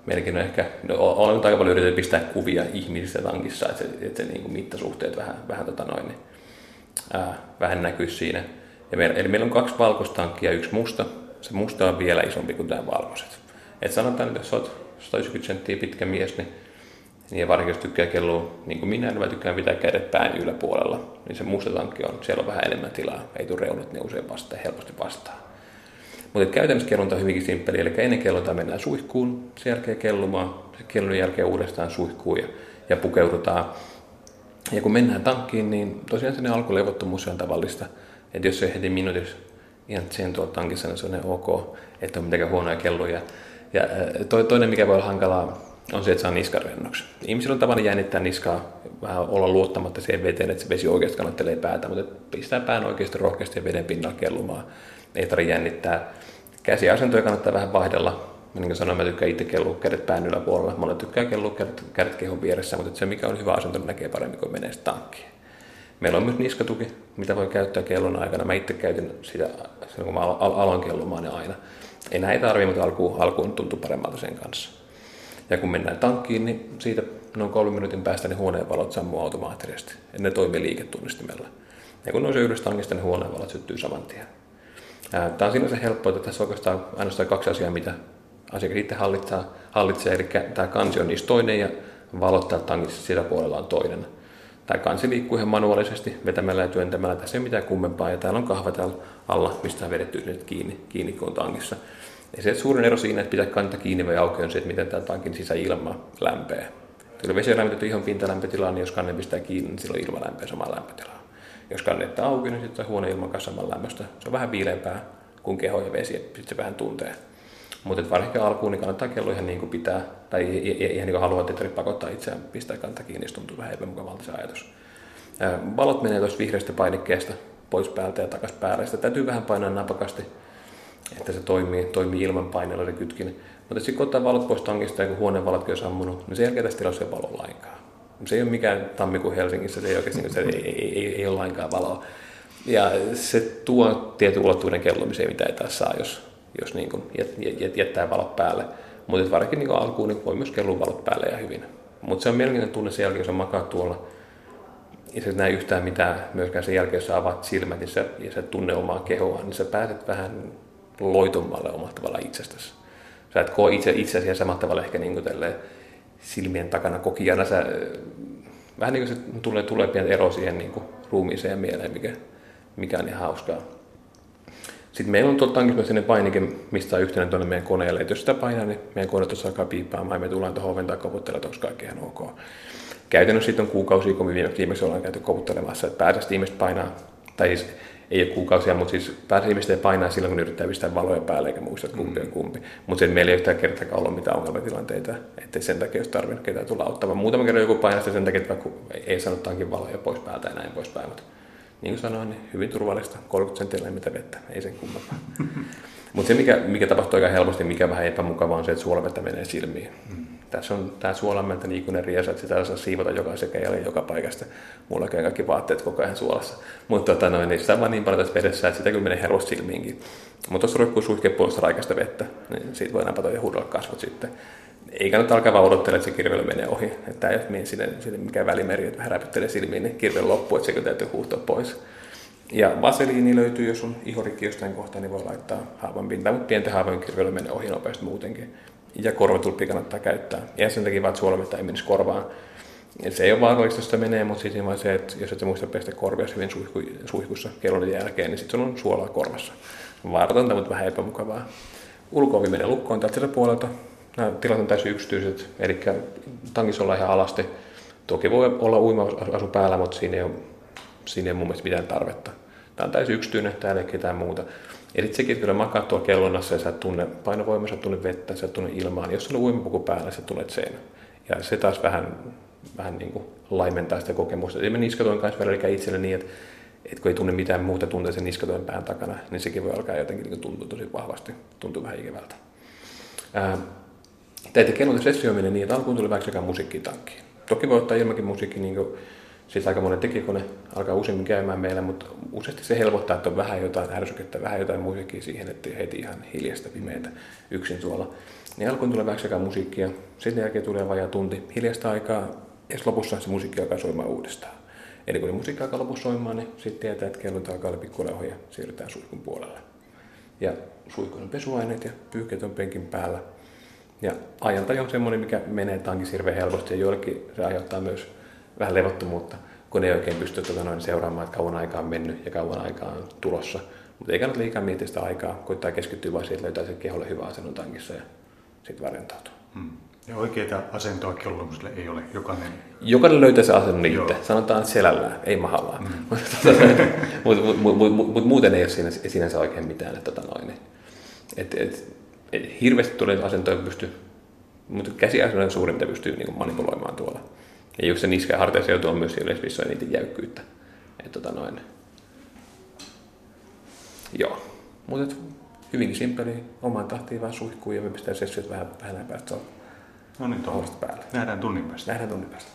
meilläkin on ehkä, no, olen aika paljon yritetty pistää kuvia ihmisistä tankissa, että se, että se niin kuin mittasuhteet vähän, vähän, tota noin, niin, ää, vähän näkyy siinä. Ja meillä, eli meillä on kaksi valkoista tankkia ja yksi musta. Se musta on vielä isompi kuin tämä valkoiset. Et sanotaan, että jos olet 190 senttiä pitkä mies, niin, niin varsinkin jos tykkää kellua, niin kuin minä, niin mä tykkään pitää kädet pään yläpuolella, niin se musta tankki on, siellä on vähän enemmän tilaa, ei tule reunat niin usein vastaan, helposti vastaan. Mutta käytännössä kellunta on hyvinkin simppeli, eli ennen kelluntaa mennään suihkuun, sen jälkeen kellumaan, sen kellun jälkeen uudestaan suihkuun ja, ja pukeudutaan. Ja kun mennään tankkiin, niin tosiaan sinne alkulevottomuus on tavallista. Että jos se heti minuutissa ihan sen tuolla tankissa, niin se on ok, että on mitenkään huonoja kelloja. Ja to, toinen, mikä voi olla hankalaa, on se, että saa niskan rennoksi. Ihmisillä on tapana jännittää niskaa, vähän olla luottamatta siihen veteen, että se vesi oikeasti kannattelee päätä, mutta pistää pään oikeasti rohkeasti ja veden pinnalla kellumaan. Ei tarvitse jännittää. Käsiasentoja kannattaa vähän vaihdella. Niin kuin sanoin, mä tykkään itse kellua kädet pään yläpuolella. Monet tykkää kellua kädet, kädet kehon vieressä, mutta se mikä on hyvä asento, niin näkee paremmin, kun menee tankkiin. Meillä on myös niskatuki, mitä voi käyttää kellon aikana. Mä itse käytin sitä silloin, kun mä aloin kellumaan niin aina. Ei näitä tarvitse, mutta alkuun, alkuun tuntuu paremmalta sen kanssa. Ja kun mennään tankkiin, niin siitä noin kolmen minuutin päästä ne huoneen valot sammuu automaattisesti. Ja ne toimii liiketunnistimella. Ja kun nousee yhdestä tankista, niin huoneen valot syttyy saman tien. Tämä on sinänsä helppoa, että tässä on oikeastaan ainoastaan kaksi asiaa, mitä asiakas itse hallitsee, hallitsee. Eli tämä kansi on niistä toinen ja valottaa tankissa sillä puolella on toinen. Tämä kansi liikkuu ihan manuaalisesti vetämällä ja työntämällä. Tässä ei mitään kummempaa ja täällä on kahva täällä alla, mistä on vedetty nyt kiinni, kiinni kun on tankissa. Ja se suurin ero siinä, että pitää kantaa kiinni vai auki, on se, että miten tämä tankin sisäilma lämpee. Kyllä vesi on lämmitetty ihan pintalämpötilaan, niin jos kanne pistää kiinni, niin silloin ilma lämpee samaan lämpötilaan. Jos kannetta auki, niin sitten huone ilman kanssa saman lämmöstä. Se on vähän viileämpää kuin keho ja vesi, että sitten se vähän tuntee. Mutta varsinkin alkuun niin kannattaa kello ihan niin kuin pitää, tai ihan niin kuin haluaa, että pakottaa itseään pistää kanta kiinni, se tuntuu vähän epämukavalta se ajatus. Valot menee tuosta vihreästä painikkeesta pois päältä ja takaisin päälle. Sitä täytyy vähän painaa napakasti, että se toimii, toimii ilman paineella se kytkin. Mutta sitten kun ottaa valot pois tankista ja kun huoneen valotkin on sammunut, niin sen jälkeen tästä tilassa ei ole valoa lainkaan. Se ei ole mikään tammikuun Helsingissä, se ei oikeasti se ei, ei, ei, ei ole lainkaan valoa. Ja se tuo tietyn ulottuvuuden kellomiseen, mitä ei taas saa, jos, jos niin kuin jättää valot päälle. Mutta varsinkin niin alkuun niin voi myös kellua valot päälle ja hyvin. Mutta se on mielenkiintoinen tunne sen jälkeen, jos sä makaat tuolla ja sä näe yhtään mitään myöskään sen jälkeen, jos sä avaat silmät niin sä, ja sä tunne omaa kehoa, niin sä pääset vähän loitommalle omalla tavalla itsestäsi. Sä et koe itse, itseäsi samalla tavalla ehkä niin silmien takana kokijana. Sä, vähän niin kuin se tulee, tulee pieni ero siihen niin kuin ruumiiseen ja mieleen, mikä, mikä on ihan hauskaa. Sitten meillä on tankissa sellainen painike, mistä on yhtenä tuonne meidän koneelle. Et jos sitä painaa, niin meidän kone tuossa alkaa piippaamaan ja me tullaan tuohon oven tai koputtelemaan, että onko kaikki ihan ok. Käytännössä sitten on kuukausia, kun me viimeksi, viimeksi ollaan käyty koputtelemassa, että pääsästi ihmiset painaa, tai siis ei ole kuukausia, mutta siis pääsee ihmisten painaa silloin, kun yrittää pistää valoja päälle eikä muista, että kumpi on kumpi. Mutta sen meillä ei yhtään kertakaan ollut mitään ongelmatilanteita, ettei sen takia olisi tarvinnut ketään tulla auttamaan. Muutama kerran joku painaa sen takia, että ei sanotaankin valoja pois päältä ja näin poispäin. Mutta niin kuin sanoin, niin hyvin turvallista, 30 senttiä mitä vettä, ei sen kummempaa. Mutta se, mikä, mikä tapahtuu aika helposti, mikä vähän epämukavaa, on se, että suolavettä menee silmiin. Mm. Tässä on tämä suolamelta ikuinen riesa, että sitä saa siivota joka sekä joka paikasta. Mulla käy kaikki vaatteet koko ajan suolassa. Mutta tota noin, niin sitä on vaan niin paljon tässä vedessä, että sitä kyllä menee helposti silmiinkin. Mutta tuossa roikkuu suihkeen puolesta raikasta vettä, niin siitä voi napata ja huudella kasvot sitten. Ei kannata alkaa vaan odottele, että se kirvely menee ohi. Että ei ole sinne, sinne mikään välimeri, että vähän räpyttelee silmiin, niin kirvely loppuu, että se kyllä täytyy huuhtoa pois. Ja vaseliini löytyy, jos on ihorikki jostain kohtaa, niin voi laittaa haavan pintaan, mutta pienten haavojen kirvely menee ohi nopeasti muutenkin ja korvatulppi kannattaa käyttää. Ja sen takia vaan, että ei menisi korvaan. Ja se ei ole vaarallista, jos se menee, mutta siis vaan se, että jos et muista pestä korvia hyvin suihku, suihkussa kellon jälkeen, niin sitten on suolaa korvassa. Vaaratonta, mutta vähän epämukavaa. Ulko menee lukkoon tältä puolelta. Nämä tilat on täysin yksityiset, eli tankissa ollaan ihan alasti. Toki voi olla uima-asu päällä, mutta siinä ei ole, siinä ei ole mun mielestä mitään tarvetta. Tämä on täysin yksityinen, täällä ei ketään muuta. Eli sekin, että makaat tuolla kellonnassa ja sä et tunne painovoimaa, sä et tunne vettä, sä et tunne ilmaa, niin jos sulla on uimapuku päällä, sä tunnet sen. Ja se taas vähän, vähän niin kuin laimentaa sitä kokemusta. Eli mä niskatoin kanssa välillä itselle niin, että, että kun ei tunne mitään muuta tuntea sen niskatoin pään takana, niin sekin voi alkaa jotenkin niin tuntua tosi vahvasti, tuntuu vähän ikävältä. Ää, Teitä kellon stressioiminen niin, että alkuun tuli vähän musiikkia tankkiin. Toki voi ottaa ilmakin musiikki niin kuin Siis aika monen tekikone alkaa useimmin käymään meillä, mutta useasti se helpottaa, että on vähän jotain ärsykettä, vähän jotain musiikkia siihen, että heti ihan hiljasta pimeätä yksin tuolla. Niin alkuun tulee vähän aikaa musiikkia, sen jälkeen tulee vajaa tunti hiljasta aikaa, ja lopussa se musiikki alkaa soimaan uudestaan. Eli kun musiikki alkaa lopussa soimaan, niin sitten tietää, että kellot alkaa olla pikkuhiljaa ohi ja siirrytään suihkun puolelle. Ja suihkun on pesuaineet ja pyyhkeet on penkin päällä. Ja ajalta on semmoinen, mikä menee tankissa hirveän helposti ja joillekin se aiheuttaa myös vähän levottomuutta, kun ei oikein pysty tuota noin seuraamaan, että kauan aikaa on mennyt ja kauan aikaa on tulossa. Mutta ei kannata liikaa miettiä sitä aikaa, koittaa keskittyä vain siihen, että löytää sen keholle hyvä asennon tankissa ja sitten varjentautua. Hmm.
Ja oikeita asentoa kellomuselle ei ole jokainen.
Jokainen löytää se asennon itse. Sanotaan selällään, ei mahallaan. Mm. Mutta mut, mut, mut, mut, muuten ei ole siinä, sinänsä oikein mitään. Että, tota noin, et, et, et, hirveästi tulee asentoja pysty, mutta käsiasennon suurin, mitä pystyy niin manipuloimaan tuolla. Ja just se niska ja harteissa joutuu on myös yleisvissä niitä jäykkyyttä. Et, tota noin. Joo. Mutta hyvinkin simppeli, omaan tahtiin vaan suihkuu ja me pistää sessiot vähän, vähän päästä
No niin, päälle. Nähdään tunnin päästä.
Nähdään tunnin päästä.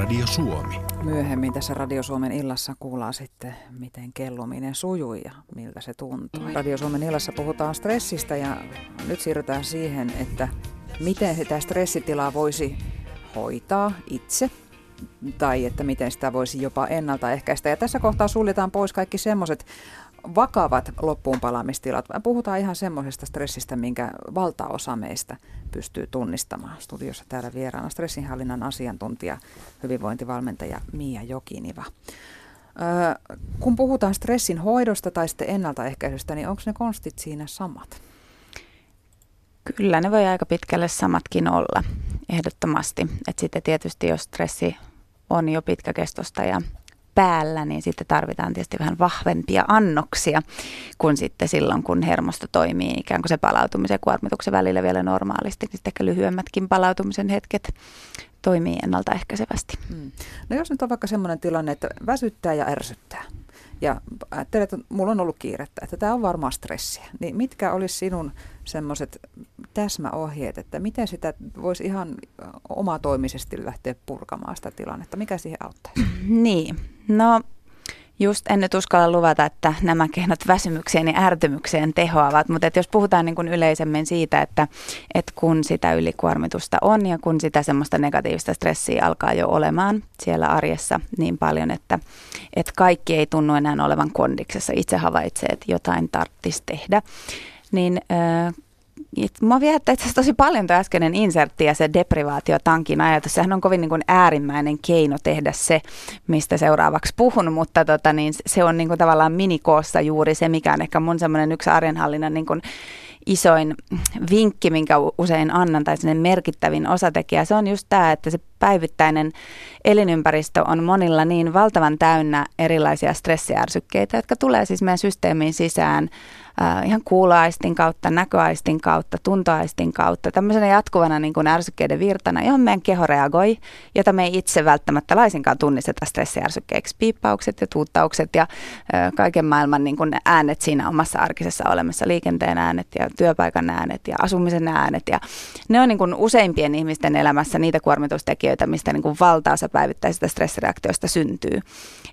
Radio Suomi.
Myöhemmin tässä Radio Suomen illassa kuullaan sitten, miten kelluminen sujui ja miltä se tuntuu. Radio Suomen illassa puhutaan stressistä ja nyt siirrytään siihen, että miten sitä stressitilaa voisi hoitaa itse tai että miten sitä voisi jopa ennaltaehkäistä. Ja tässä kohtaa suljetaan pois kaikki semmoiset vakavat loppuunpalamistilat. Puhutaan ihan semmoisesta stressistä, minkä valtaosa meistä pystyy tunnistamaan. Studiossa täällä vieraana stressinhallinnan asiantuntija, hyvinvointivalmentaja Mia Jokiniva. Öö, kun puhutaan stressin hoidosta tai sitten ennaltaehkäisystä, niin onko ne konstit siinä samat?
Kyllä, ne voi aika pitkälle samatkin olla, ehdottomasti. Et sitten tietysti, jos stressi on jo pitkäkestosta ja päällä, niin sitten tarvitaan tietysti vähän vahvempia annoksia kuin sitten silloin, kun hermosto toimii ikään kuin se palautumisen ja kuormituksen välillä vielä normaalisti. Niin sitten ehkä lyhyemmätkin palautumisen hetket toimii ennaltaehkäisevästi. Hmm.
No jos nyt on vaikka sellainen tilanne, että väsyttää ja ärsyttää, ja ajattelet, että mulla on ollut kiirettä, että tämä on varmaan stressiä, niin mitkä olisi sinun semmoiset täsmäohjeet, että miten sitä voisi ihan omatoimisesti lähteä purkamaan sitä tilannetta? Mikä siihen auttaisi?
Niin, no Just en nyt uskalla luvata, että nämä keinot väsymykseen ja ärtymykseen tehoavat, mutta että jos puhutaan niin kuin yleisemmin siitä, että, että kun sitä ylikuormitusta on ja kun sitä semmoista negatiivista stressiä alkaa jo olemaan siellä arjessa niin paljon, että, että kaikki ei tunnu enää olevan kondiksessa, itse havaitsee, että jotain tarvitsisi tehdä, niin Mä viehättää itse tosi paljon tuo äskeinen insertti ja se deprivaatiotankin ajatus. Sehän on kovin niin kuin äärimmäinen keino tehdä se, mistä seuraavaksi puhun, mutta tota, niin se on niin kuin tavallaan minikoossa juuri se, mikä on ehkä mun semmoinen yksi arjenhallinnan niin kuin isoin vinkki, minkä usein annan, tai merkittävin osatekijä, se on just tämä, että se päivittäinen elinympäristö on monilla niin valtavan täynnä erilaisia stressiärsykkeitä, jotka tulee siis meidän systeemiin sisään äh, ihan kuuloaistin kautta, näköaistin kautta, tuntoaistin kautta, tämmöisenä jatkuvana niin kuin ärsykkeiden virtana, johon meidän keho reagoi, jota me ei itse välttämättä laisinkaan tunnisteta stressiärsykkeeksi. Piippaukset ja tuuttaukset ja äh, kaiken maailman niin kuin äänet siinä omassa arkisessa olemassa, liikenteen äänet ja työpaikan äänet ja asumisen äänet. Ja ne on niin kuin useimpien ihmisten elämässä niitä kuormitustekijöitä, mistä niin kuin valtaosa päivittäisistä stressireaktioista syntyy.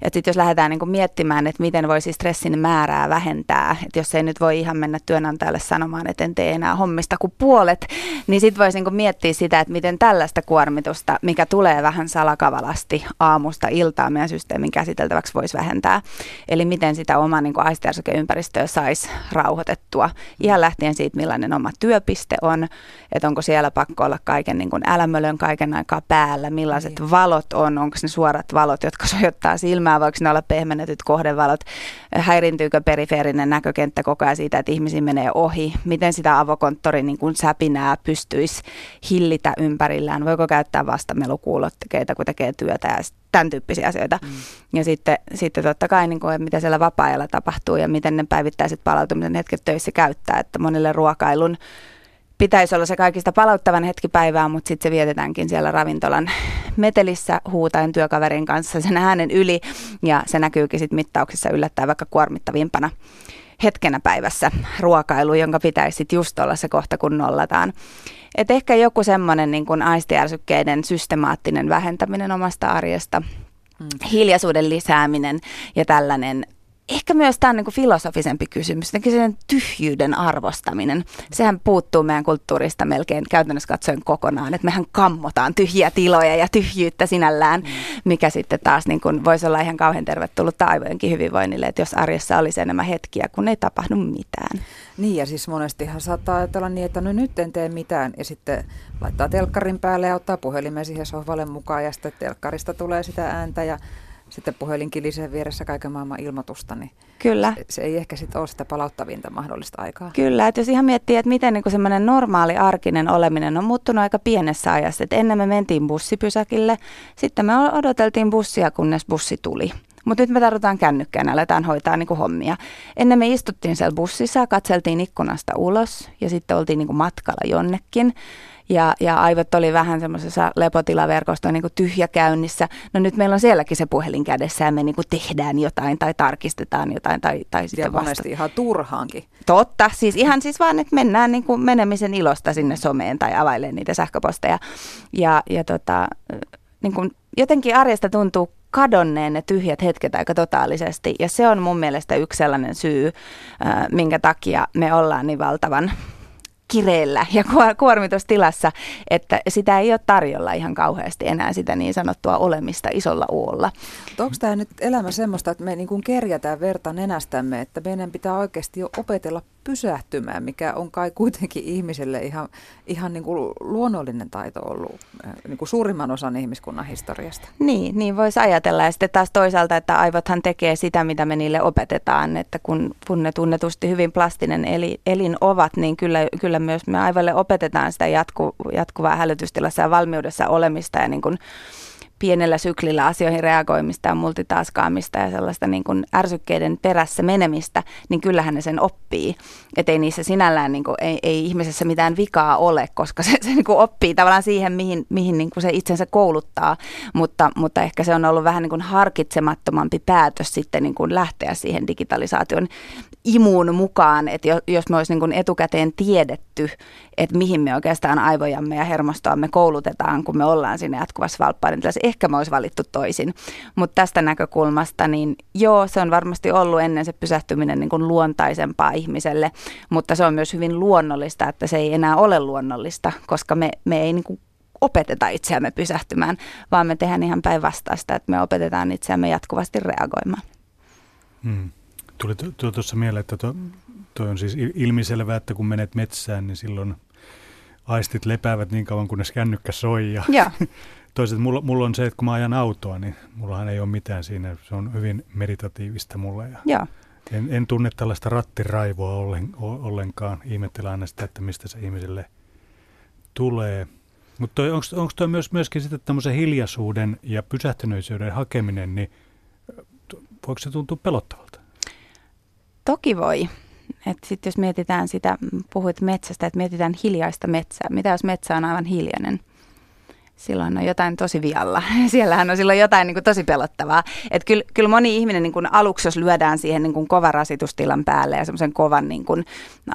Et sit jos lähdetään niin kuin miettimään, että miten voisi stressin määrää vähentää, että jos ei nyt voi ihan mennä työnantajalle sanomaan, että en tee enää hommista kuin puolet, niin sitten voisi niin miettiä sitä, että miten tällaista kuormitusta, mikä tulee vähän salakavalasti aamusta iltaa meidän systeemin käsiteltäväksi, voisi vähentää. Eli miten sitä omaa niin aistiarsukeympäristöä saisi rauhoitettua. Ihan lähtien siitä, millainen oma työpiste on, että onko siellä pakko olla kaiken niin älämölön kaiken aikaa päällä, millaiset niin. valot on, onko ne suorat valot, jotka sojottaa silmää, voiko ne olla pehmennetyt kohdevalot, häirintyykö perifeerinen näkökenttä koko ajan siitä, että ihmisiä menee ohi, miten sitä avokonttorin niin kuin säpinää pystyisi hillitä ympärillään, voiko käyttää vastamelukuulottekeita, kun tekee työtä ja tämän tyyppisiä asioita. Mm. Ja sitten, sitten totta kai, niin kuin, mitä siellä vapaa-ajalla tapahtuu ja miten ne päivittäiset palautumisen hetket töissä käyttää, että monille ruokailun pitäisi olla se kaikista palauttavan hetki päivää, mutta sitten se vietetäänkin siellä ravintolan metelissä huutaen työkaverin kanssa sen äänen yli. Ja se näkyykin sitten mittauksissa yllättäen vaikka kuormittavimpana hetkenä päivässä ruokailu, jonka pitäisi just olla se kohta, kun nollataan. Et ehkä joku semmoinen niin kuin aistiärsykkeiden systemaattinen vähentäminen omasta arjesta, mm. hiljaisuuden lisääminen ja tällainen ehkä myös tämä on niin filosofisempi kysymys, sen tyhjyyden arvostaminen. Sehän puuttuu meidän kulttuurista melkein käytännössä katsoen kokonaan, että mehän kammotaan tyhjiä tiloja ja tyhjyyttä sinällään, mm. mikä sitten taas niin kuin voisi olla ihan kauhean tervetullut aivojenkin hyvinvoinnille, että jos arjessa olisi enemmän hetkiä, kun ei tapahdu mitään.
Niin ja siis monestihan saattaa ajatella niin, että no nyt en tee mitään ja sitten laittaa telkkarin päälle ja ottaa puhelimen siihen sohvalle mukaan ja sitten telkkarista tulee sitä ääntä ja sitten puhelin kilisee vieressä kaiken maailman ilmoitusta, niin
Kyllä.
Se, se ei ehkä sitten ole sitä palauttavinta mahdollista aikaa.
Kyllä, että jos ihan miettii, että miten niin semmoinen normaali arkinen oleminen on muuttunut aika pienessä ajassa, että ennen me mentiin bussipysäkille, sitten me odoteltiin bussia, kunnes bussi tuli. Mutta nyt me tarvitaan kännykkään, aletaan hoitaa niin kuin hommia. Ennen me istuttiin siellä bussissa, katseltiin ikkunasta ulos ja sitten oltiin niin kuin matkalla jonnekin ja, ja aivot oli vähän semmoisessa lepotilaverkostoon niin tyhjäkäynnissä. No nyt meillä on sielläkin se puhelin kädessä ja me niin kuin tehdään jotain tai tarkistetaan jotain tai, tai sitten
ja monesti ihan turhaankin.
Totta, siis ihan siis vaan, että mennään niin kuin menemisen ilosta sinne someen tai availemaan niitä sähköposteja. Ja, ja tota, niin kuin jotenkin arjesta tuntuu kadonneen ne tyhjät hetket aika totaalisesti. Ja se on mun mielestä yksi sellainen syy, minkä takia me ollaan niin valtavan kireellä ja kuormitustilassa, että sitä ei ole tarjolla ihan kauheasti enää sitä niin sanottua olemista isolla uulla.
Onko tämä nyt elämä semmoista, että me niin kuin kerjätään verta nenästämme, että meidän pitää oikeasti jo opetella pysähtymään, mikä on kai kuitenkin ihmiselle ihan, ihan niin kuin luonnollinen taito ollut äh, niin kuin suurimman osan ihmiskunnan historiasta.
Niin, niin voisi ajatella. Ja sitten taas toisaalta, että aivothan tekee sitä, mitä me niille opetetaan, että kun, kun ne tunnetusti hyvin plastinen eli, elin ovat, niin kyllä, kyllä myös me aivoille opetetaan sitä jatku, jatkuvaa hälytystilassa ja valmiudessa olemista ja niin kuin pienellä syklillä asioihin reagoimista ja multitaskaamista ja sellaista niin kuin ärsykkeiden perässä menemistä, niin kyllähän ne sen oppii. Että ei niissä sinällään, niin kuin, ei, ei ihmisessä mitään vikaa ole, koska se, se niin kuin oppii tavallaan siihen, mihin, mihin niin kuin se itsensä kouluttaa, mutta, mutta ehkä se on ollut vähän niin kuin harkitsemattomampi päätös sitten niin kuin lähteä siihen digitalisaation imuun mukaan, että jos me olisi niin kuin etukäteen tiedetty, että mihin me oikeastaan aivojamme ja hermostoamme koulutetaan, kun me ollaan siinä jatkuvassa valppauden ehkä me olisi valittu toisin. Mutta tästä näkökulmasta, niin joo, se on varmasti ollut ennen se pysähtyminen niin kuin luontaisempaa ihmiselle, mutta se on myös hyvin luonnollista, että se ei enää ole luonnollista, koska me, me ei niin kuin opeteta itseämme pysähtymään, vaan me tehdään ihan päinvastaista, että me opetetaan itseämme jatkuvasti reagoimaan.
Hmm. Tuli tuossa mieleen, että tuo, tuo on siis ilmiselvää, että kun menet metsään, niin silloin aistit lepäävät niin kauan, kunnes kännykkä soi. Ja
ja.
toiset, mulla, mulla on se, että kun mä ajan autoa, niin mullahan ei ole mitään siinä. Se on hyvin meditatiivista mulle. Ja
ja.
En, en tunne tällaista rattiraivoa ollen, ollenkaan. Ihmettelen aina sitä, että mistä se ihmiselle tulee. Mutta onko toi myös, myöskin sitten tämmöisen hiljaisuuden ja pysähtyneisyyden hakeminen, niin voiko se tuntua pelottavalta?
Toki voi. Sitten jos mietitään sitä, puhuit metsästä, että mietitään hiljaista metsää. Mitä jos metsä on aivan hiljainen? silloin on jotain tosi vialla. Siellähän on silloin jotain niin kuin tosi pelottavaa. Et kyllä, kyllä moni ihminen niin kuin aluksi, jos lyödään siihen niin kuin kovan rasitustilan päälle ja semmoisen kovan niin kuin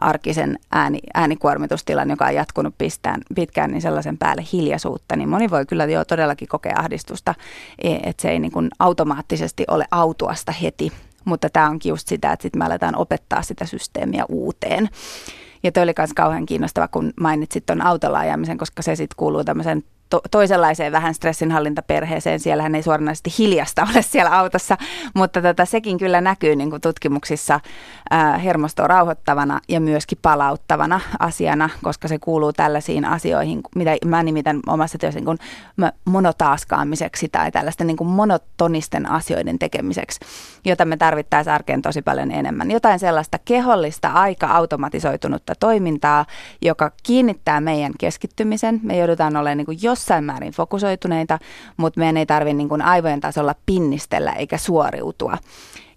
arkisen ääni, äänikuormitustilan, joka on jatkunut pistään, pitkään, niin sellaisen päälle hiljaisuutta, niin moni voi kyllä jo todellakin kokea ahdistusta, e, että se ei niin kuin automaattisesti ole autuasta heti. Mutta tämä onkin just sitä, että sitten me aletaan opettaa sitä systeemiä uuteen. Ja toi oli myös kauhean kiinnostava, kun mainitsit tuon autolla ajamisen, koska se sitten kuuluu tämmöisen to, toisenlaiseen vähän stressinhallintaperheeseen. Siellähän ei suoranaisesti hiljasta ole siellä autossa, mutta tota, sekin kyllä näkyy niin kuin tutkimuksissa ää, hermostoa rauhoittavana ja myöskin palauttavana asiana, koska se kuuluu tällaisiin asioihin, mitä mä nimitän omassa työssä niin kuin monotaaskaamiseksi tai tällaisten niin kuin monotonisten asioiden tekemiseksi, jota me tarvittaisiin arkeen tosi paljon enemmän. Jotain sellaista kehollista, aika automatisoitunutta toimintaa, joka kiinnittää meidän keskittymisen. Me joudutaan olemaan niin kuin jos jossain määrin fokusoituneita, mutta meidän ei tarvitse niin aivojen tasolla pinnistellä eikä suoriutua.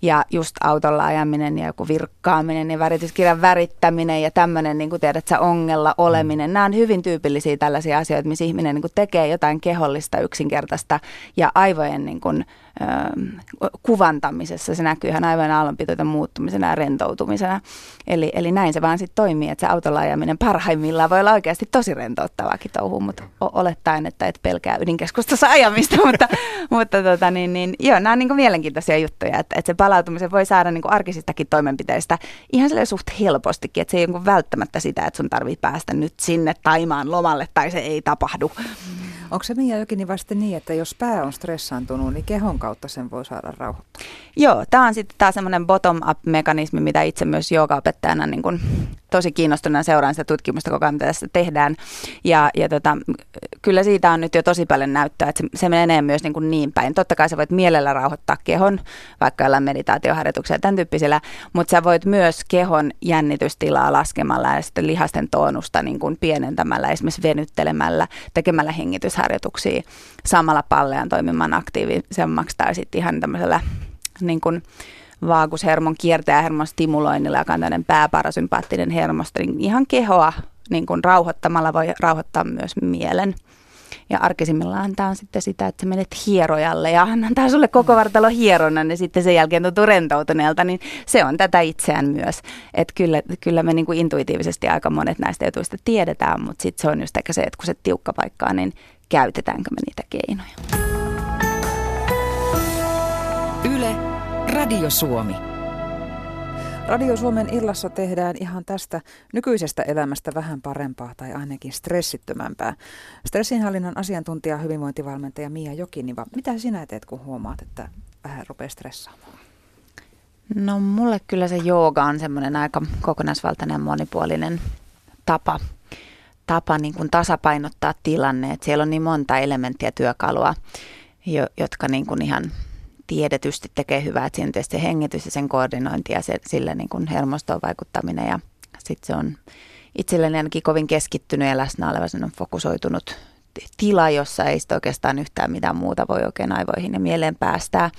Ja just autolla ajaminen ja joku virkkaaminen ja värityskirjan värittäminen ja tämmöinen, niin kuin tiedät sä, ongella oleminen. Nämä on hyvin tyypillisiä tällaisia asioita, missä ihminen niin kuin tekee jotain kehollista, yksinkertaista ja aivojen niin kuin, kuvantamisessa. Se näkyy ihan aivan aallonpitoita muuttumisena ja rentoutumisena. Eli, eli näin se vaan sitten toimii, että se autolla ajaminen parhaimmillaan voi olla oikeasti tosi rentouttavaakin touhu, mutta olettaen, että et pelkää ydinkeskustassa ajamista, mutta, mutta tota, niin, niin, joo, nämä on niin mielenkiintoisia juttuja, että, että se palautumisen voi saada niin arkisistakin toimenpiteistä ihan sille suht helpostikin, että se ei ole välttämättä sitä, että sun tarvii päästä nyt sinne Taimaan lomalle tai se ei tapahdu.
Onko se Mia Jokini vasta niin, että jos pää on stressaantunut, niin kehon kautta sen voi saada rauhoittua?
Joo, tämä on sitten taas semmoinen bottom-up-mekanismi, mitä itse myös joogaopettajana niin kun tosi kiinnostuneena seuraan sitä tutkimusta, koko ajan tässä tehdään. Ja, ja tota, kyllä siitä on nyt jo tosi paljon näyttöä, että se, se menee myös niin, kuin niin päin. Totta kai sä voit mielellä rauhoittaa kehon, vaikka jollain meditaatioharjoituksella tämän tyyppisellä, mutta sä voit myös kehon jännitystilaa laskemalla ja sitten lihasten toonusta niin kuin pienentämällä, esimerkiksi venyttelemällä, tekemällä hengitysharjoituksia samalla pallean toimimaan aktiivisemmaksi tai sitten ihan tämmöisellä niin kuin, vaagushermon kiertäjähermon stimuloinnilla, joka on tämmöinen pääparasympaattinen hermosto, niin ihan kehoa niin kuin rauhoittamalla voi rauhoittaa myös mielen. Ja arkisimmillaan tämä on sitten sitä, että sä menet hierojalle ja antaa sulle koko vartalo hieronnan ja sitten sen jälkeen tuntuu rentoutuneelta, niin se on tätä itseään myös. Että kyllä, kyllä me niin kuin intuitiivisesti aika monet näistä etuista tiedetään, mutta sitten se on just ehkä se, että kun se tiukka paikkaa, niin käytetäänkö me niitä keinoja.
Radio Suomi. Radio Suomen illassa tehdään ihan tästä nykyisestä elämästä vähän parempaa tai ainakin stressittömämpää. Stressinhallinnan asiantuntija, hyvinvointivalmentaja Mia Jokiniva, mitä sinä teet, kun huomaat, että vähän rupeaa stressaamaan?
No mulle kyllä se jooga on semmoinen aika kokonaisvaltainen ja monipuolinen tapa, tapa niin kuin tasapainottaa tilanne. Et siellä on niin monta elementtiä työkalua, jotka niin kuin ihan tiedetysti tekee hyvää, että siinä se hengitys ja sen koordinointi ja se, sille niin kuin hermostoon vaikuttaminen ja sitten se on itselleni ainakin kovin keskittynyt ja läsnä oleva, fokusoitunut tila, jossa ei sitten oikeastaan yhtään mitään muuta voi oikein aivoihin ja mieleen päästää.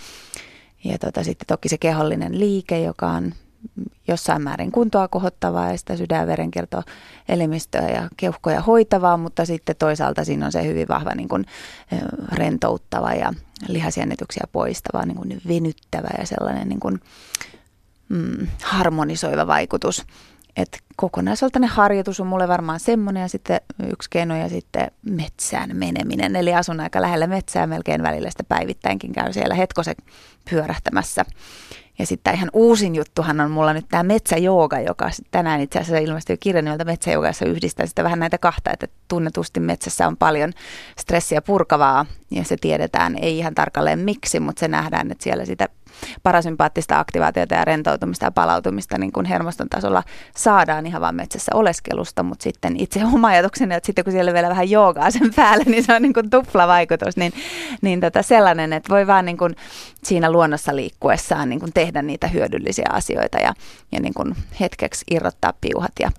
Ja tota, sitten toki se kehollinen liike, joka on jossain määrin kuntoa kohottavaa ja sitä sydänverenkierto elimistöä ja keuhkoja hoitavaa, mutta sitten toisaalta siinä on se hyvin vahva niin kuin, rentouttava ja lihasjännityksiä poistava, niin kuin venyttävä ja sellainen niin kuin, mm, harmonisoiva vaikutus. Et kokonaisvaltainen harjoitus on mulle varmaan semmoinen ja sitten yksi keino ja sitten metsään meneminen. Eli asun aika lähellä metsää melkein välillä sitä päivittäinkin käy siellä hetkosen pyörähtämässä. Ja sitten ihan uusin juttuhan on mulla nyt tämä metsäjooga, joka tänään itse asiassa ilmestyy kirja nimeltä Metsäjooga, jossa yhdistää sitä vähän näitä kahta, että tunnetusti metsässä on paljon stressiä purkavaa ja se tiedetään, ei ihan tarkalleen miksi, mutta se nähdään, että siellä sitä parasympaattista aktivaatiota ja rentoutumista ja palautumista niin kuin hermoston tasolla saadaan ihan vaan metsässä oleskelusta, mutta sitten itse oma ajatukseni, että sitten kun siellä vielä vähän joogaa sen päälle, niin se on niin kuin tupla vaikutus, niin, niin tota sellainen, että voi vaan niin kuin siinä luonnossa liikkuessaan niin kuin tehdä niitä hyödyllisiä asioita ja, ja niin kuin hetkeksi irrottaa piuhat ja,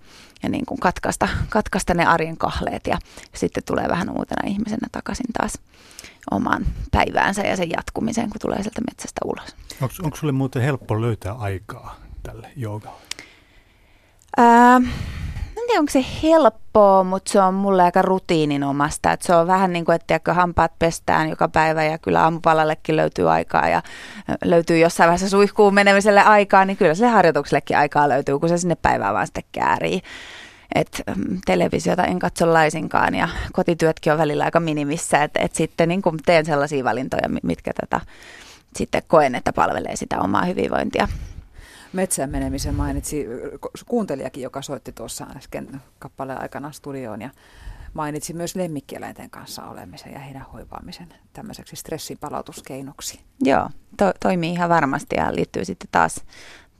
ja niin kuin katkaista, katkaista ne arjen kahleet ja sitten tulee vähän uutena ihmisenä takaisin taas omaan päiväänsä ja sen jatkumiseen, kun tulee sieltä metsästä ulos.
Onko sulle muuten helppo löytää aikaa tälle joogalle?
Ää, tiedä, onko se helppoa, mutta se on mulle aika rutiininomasta. Et se on vähän niin kuin, että hampaat pestään joka päivä ja kyllä aamupalallekin löytyy aikaa ja löytyy jossain vaiheessa suihkuun menemiselle aikaa, niin kyllä sille harjoituksellekin aikaa löytyy, kun se sinne päivään vaan sitten käärii. Et mm, televisiota en katso laisinkaan ja kotityötkin on välillä aika minimissä, että et sitten niin teen sellaisia valintoja, mitkä tätä sitten koen, että palvelee sitä omaa hyvinvointia.
Metsään menemisen mainitsi kuuntelijakin, joka soitti tuossa äsken kappaleen aikana studioon ja mainitsi myös lemmikkieläinten kanssa olemisen ja heidän hoivaamisen tämmöiseksi stressin palautuskeinoksi.
Joo, to- toimii ihan varmasti ja liittyy sitten taas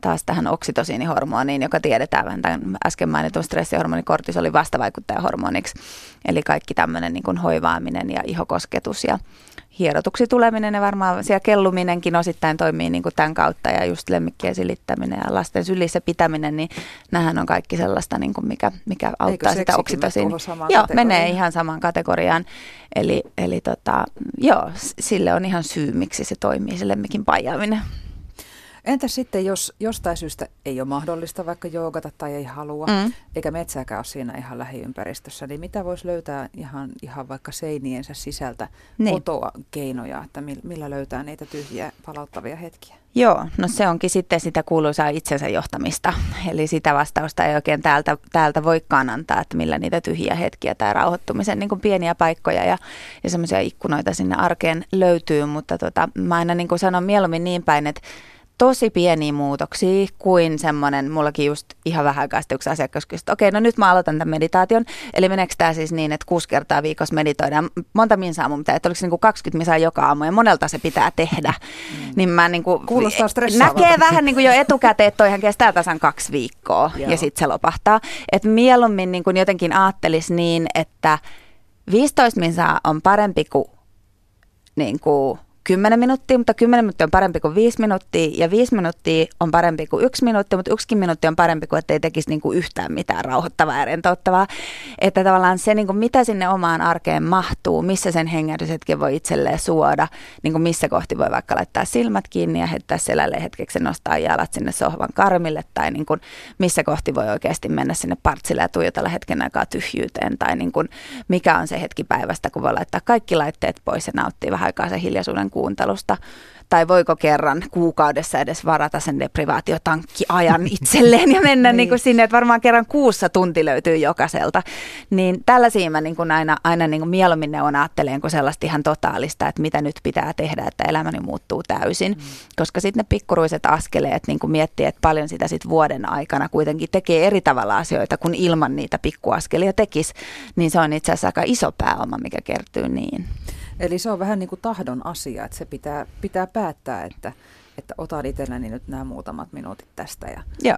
taas tähän oksitosiinihormoniin, joka tiedetään vähän tämän äsken mainitun stressihormoni kortisoli vastavaikuttajahormoniksi. Eli kaikki tämmöinen niin hoivaaminen ja ihokosketus ja hierotuksi tuleminen ja varmaan siellä kelluminenkin osittain toimii niin kuin tämän kautta ja just lemmikkien silittäminen ja lasten sylissä pitäminen, niin nämähän on kaikki sellaista, niin kuin mikä, mikä auttaa
Eikö
sitä oksitosiin.
Joo,
menee ihan samaan kategoriaan. Eli, eli tota, joo, sille on ihan syy, miksi se toimii, se lemmikin pajaaminen.
Entä sitten, jos jostain syystä ei ole mahdollista vaikka joogata tai ei halua, mm. eikä metsääkään ole siinä ihan lähiympäristössä, niin mitä voisi löytää ihan, ihan vaikka seiniensä sisältä niin. kotoa keinoja, että millä löytää niitä tyhjiä palauttavia hetkiä?
Joo, no se onkin sitten sitä kuuluisaa itsensä johtamista. Eli sitä vastausta ei oikein täältä, täältä voikaan antaa, että millä niitä tyhjiä hetkiä tai rauhoittumisen niin kuin pieniä paikkoja ja, ja semmoisia ikkunoita sinne arkeen löytyy. Mutta tota, mä aina niin kuin sanon mieluummin niin päin, että tosi pieniä muutoksia kuin semmoinen, mullakin just ihan vähän aikaa sitten yksi asiakas kysyi, että okei, no nyt mä aloitan tämän meditaation. Eli meneekö tämä siis niin, että kuusi kertaa viikossa meditoidaan? Monta minsaa mun pitää, että oliko se niin kuin 20 minsaa joka aamu ja monelta se pitää tehdä. Mm. Niin mä niin kuin,
Kuulostaa
Näkee vähän niin kuin jo etukäteen, että toihan kestää tasan kaksi viikkoa Joo. ja sitten se lopahtaa. Että mieluummin niin kuin jotenkin ajattelisi niin, että 15 minsaa on parempi kuin, niin kuin 10 minuuttia, mutta 10 minuuttia on parempi kuin 5 minuuttia ja 5 minuuttia on parempi kuin 1 minuutti, mutta yksikin minuutti on parempi kuin ettei tekisi niin kuin yhtään mitään rauhoittavaa ja rentouttavaa. Että tavallaan se, niin kuin mitä sinne omaan arkeen mahtuu, missä sen hengähdyshetken voi itselleen suoda, niin kuin missä kohti voi vaikka laittaa silmät kiinni ja heittää selälle hetkeksi nostaa jalat sinne sohvan karmille tai niin kuin missä kohti voi oikeasti mennä sinne partsille ja tuijotella hetken aikaa tyhjyyteen tai niin kuin mikä on se hetki päivästä, kun voi laittaa kaikki laitteet pois ja nauttia vähän aikaa sen hiljaisuuden kuuntelusta tai voiko kerran kuukaudessa edes varata sen deprivaatiotankkiajan itselleen ja mennä niin. Niin kuin sinne, että varmaan kerran kuussa tunti löytyy jokaiselta. Niin tällaisia mä niin kuin aina, aina niin kuin mieluummin ne on ajattelen kuin sellaista ihan totaalista, että mitä nyt pitää tehdä, että elämäni muuttuu täysin. Mm. Koska sitten ne pikkuruiset askeleet niin kuin miettii, että paljon sitä sitten vuoden aikana kuitenkin tekee eri tavalla asioita, kun ilman niitä pikkuaskelia tekisi, niin se on itse asiassa aika iso pääoma, mikä kertyy niin.
Eli se on vähän niin kuin tahdon asia, että se pitää, pitää päättää, että, että otan itselleni nyt nämä muutamat minuutit tästä. Ja...
Joo.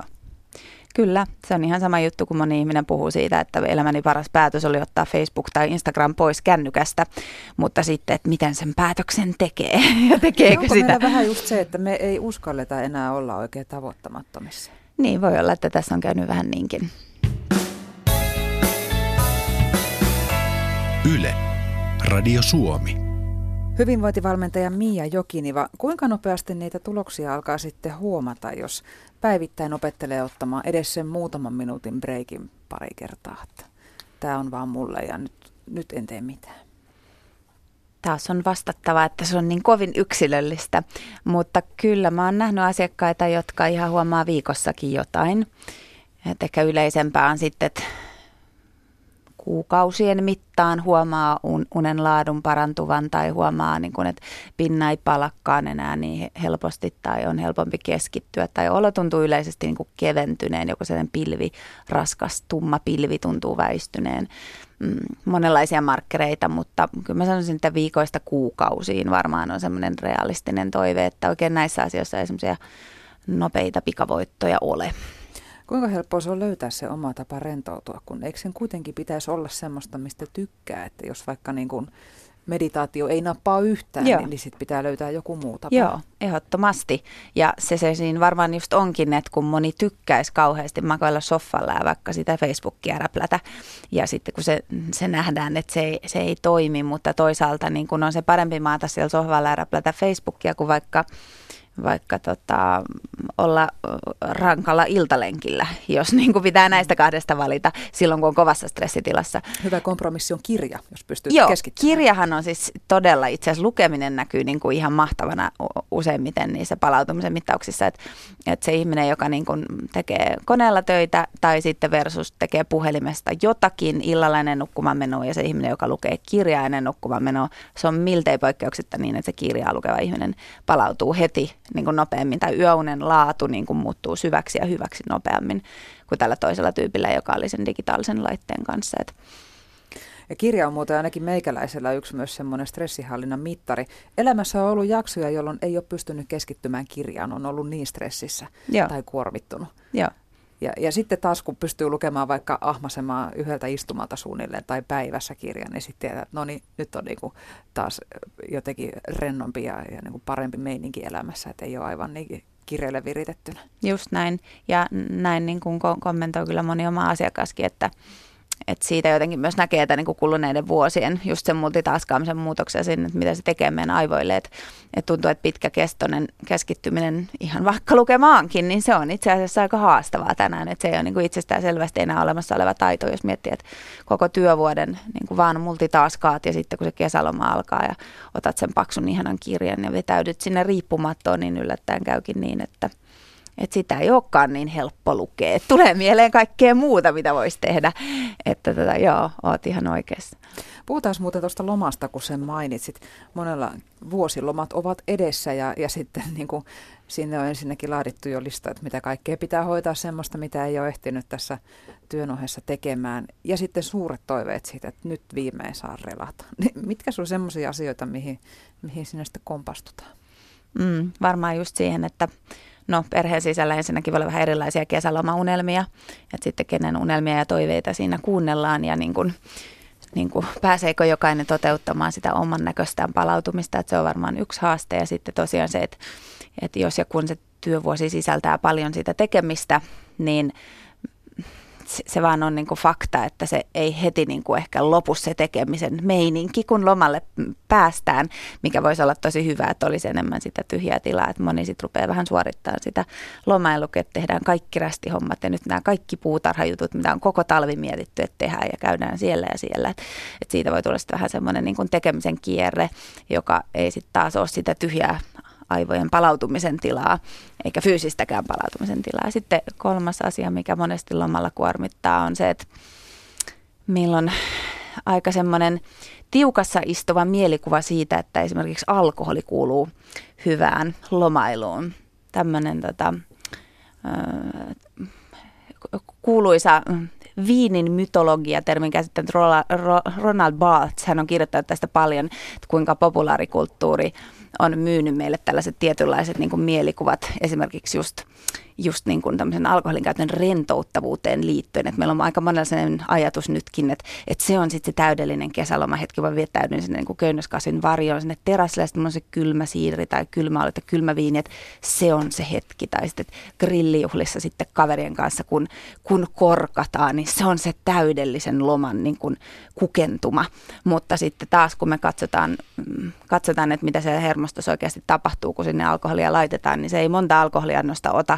Kyllä, se on ihan sama juttu, kun moni ihminen puhuu siitä, että elämäni paras päätös oli ottaa Facebook tai Instagram pois kännykästä, mutta sitten, että miten sen päätöksen tekee ja tekeekö
Onko
sitä.
vähän just se, että me ei uskalleta enää olla oikein tavoittamattomissa?
Niin, voi olla, että tässä on käynyt vähän niinkin.
Yle. Radio Suomi.
Hyvinvointivalmentaja Mia Jokiniva, kuinka nopeasti niitä tuloksia alkaa sitten huomata, jos päivittäin opettelee ottamaan edes sen muutaman minuutin breikin pari kertaa? Tämä on vaan mulle ja nyt, nyt en tee mitään.
Taas on vastattava, että se on niin kovin yksilöllistä, mutta kyllä mä oon nähnyt asiakkaita, jotka ihan huomaa viikossakin jotain. Et ehkä yleisempää on sitten, että kuukausien mittaan huomaa unen laadun parantuvan tai huomaa, niin kun, että pinna ei palakkaan enää niin helposti tai on helpompi keskittyä tai olo tuntuu yleisesti niin kuin keventyneen, joku sellainen pilvi, raskas, tumma pilvi tuntuu väistyneen. Mm, monenlaisia markkereita, mutta kyllä mä sanoisin, että viikoista kuukausiin varmaan on semmoinen realistinen toive, että oikein näissä asioissa ei semmoisia nopeita pikavoittoja ole.
Kuinka helppoa se on löytää se oma tapa rentoutua, kun eikö sen kuitenkin pitäisi olla semmoista, mistä tykkää, että jos vaikka niin kuin meditaatio ei nappaa yhtään, Joo. niin, niin sitten pitää löytää joku muu tapa.
Joo, ehdottomasti. Ja se, se siinä varmaan just onkin, että kun moni tykkäisi kauheasti makoilla soffalla ja vaikka sitä Facebookia räplätä, ja sitten kun se, se nähdään, että se ei, se ei toimi, mutta toisaalta niin kun on se parempi maata siellä sohvalla ja räplätä Facebookia kuin vaikka vaikka tota, olla rankalla iltalenkillä, jos niin kuin pitää näistä kahdesta valita silloin, kun on kovassa stressitilassa.
Hyvä kompromissi on kirja, jos pystyy
Joo,
keskittymään.
kirjahan on siis todella, itse asiassa lukeminen näkyy niin kuin ihan mahtavana useimmiten niissä palautumisen mittauksissa, että, että se ihminen, joka niin kuin tekee koneella töitä tai sitten versus tekee puhelimesta jotakin illalla ennen nukkumaan menoa ja se ihminen, joka lukee kirjaa ennen nukkumaan menoa, se on miltei poikkeuksetta niin, että se kirjaa lukeva ihminen palautuu heti niin kuin nopeammin tai yöunen laatu niin kuin muuttuu syväksi ja hyväksi nopeammin kuin tällä toisella tyypillä, joka oli sen digitaalisen laitteen kanssa. Et
ja kirja on muuten ainakin meikäläisellä yksi myös semmoinen stressihallinnan mittari. Elämässä on ollut jaksoja, jolloin ei ole pystynyt keskittymään kirjaan, on ollut niin stressissä Joo. tai kuormittunut.
Joo.
Ja, ja sitten taas kun pystyy lukemaan vaikka ahmasemaan yhdeltä istumalta suunnilleen tai päivässä kirjan, niin sitten tietää, että no niin, nyt on niinku taas jotenkin rennompi ja, ja niinku parempi meininki elämässä, että ei ole aivan niin kirjalle viritettynä.
Just näin. Ja näin niin kuin kommentoi kyllä moni oma asiakaskin, että et siitä jotenkin myös näkee, että niin kuluneiden vuosien just sen multitaskaamisen muutoksia sinne, että mitä se tekee meidän aivoille. Että et tuntuu, että pitkäkestoinen keskittyminen ihan vaikka lukemaankin, niin se on itse asiassa aika haastavaa tänään. Että se ei ole niin itsestään selvästi enää olemassa oleva taito, jos miettii, että koko työvuoden niin kuin vaan multitaskaat ja sitten kun se kesäloma alkaa ja otat sen paksun ihanan kirjan ja vetäydyt sinne riippumattoon, niin yllättäen käykin niin, että – että sitä ei olekaan niin helppo lukea. Et tulee mieleen kaikkea muuta, mitä voisi tehdä. Että tota, joo, oot ihan oikeassa.
Puhutaan muuten tuosta lomasta, kun sen mainitsit. Monella vuosilomat ovat edessä ja, ja sitten niin kuin, sinne on ensinnäkin laadittu jo lista, että mitä kaikkea pitää hoitaa semmoista, mitä ei ole ehtinyt tässä työn ohessa tekemään. Ja sitten suuret toiveet siitä, että nyt viimein saa relata. Mitkä sun semmoisia asioita, mihin, mihin sinne sitten kompastutaan?
Mm, varmaan just siihen, että no perheen sisällä ensinnäkin voi olla vähän erilaisia kesälomaunelmia, että sitten kenen unelmia ja toiveita siinä kuunnellaan ja niin kuin, niin kuin pääseekö jokainen toteuttamaan sitä oman näköistään palautumista, että se on varmaan yksi haaste. Ja sitten tosiaan se, että, että jos ja kun se työvuosi sisältää paljon sitä tekemistä, niin se vaan on niin kuin fakta, että se ei heti niin kuin ehkä lopu se tekemisen meininki, kun lomalle päästään, mikä voisi olla tosi hyvä, että olisi enemmän sitä tyhjää tilaa, että moni sitten rupeaa vähän suorittamaan sitä lomailukea, että tehdään kaikki rästihommat ja nyt nämä kaikki puutarhajutut, mitä on koko talvi mietitty, että tehdään ja käydään siellä ja siellä, että, että siitä voi tulla sitten vähän semmoinen niin kuin tekemisen kierre, joka ei sitten taas ole sitä tyhjää aivojen palautumisen tilaa, eikä fyysistäkään palautumisen tilaa. Sitten kolmas asia, mikä monesti lomalla kuormittaa, on se, että milloin aika semmoinen tiukassa istuva mielikuva siitä, että esimerkiksi alkoholi kuuluu hyvään lomailuun. Tämmöinen tota, kuuluisa viinin mytologia termin käsittänyt Ronald Barthes. Hän on kirjoittanut tästä paljon, että kuinka populaarikulttuuri on myynyt meille tällaiset tietynlaiset niin kuin mielikuvat, esimerkiksi just just niin kuin tämmöisen alkoholin käytön rentouttavuuteen liittyen. Että meillä on aika monella sellainen ajatus nytkin, että, että se on sitten se täydellinen kesälomahetki, vaan viettäydyn sinne niin köynnöskasvin varjoon, sinne terassille, sitten on se kylmä siiri tai kylmä oli, kylmä viini, että se on se hetki. Tai sitten grillijuhlissa sitten kaverien kanssa, kun, kun korkataan, niin se on se täydellisen loman niin kuin kukentuma. Mutta sitten taas, kun me katsotaan, mm, katsotaan, että mitä se hermostossa oikeasti tapahtuu, kun sinne alkoholia laitetaan, niin se ei monta alkoholiannosta ota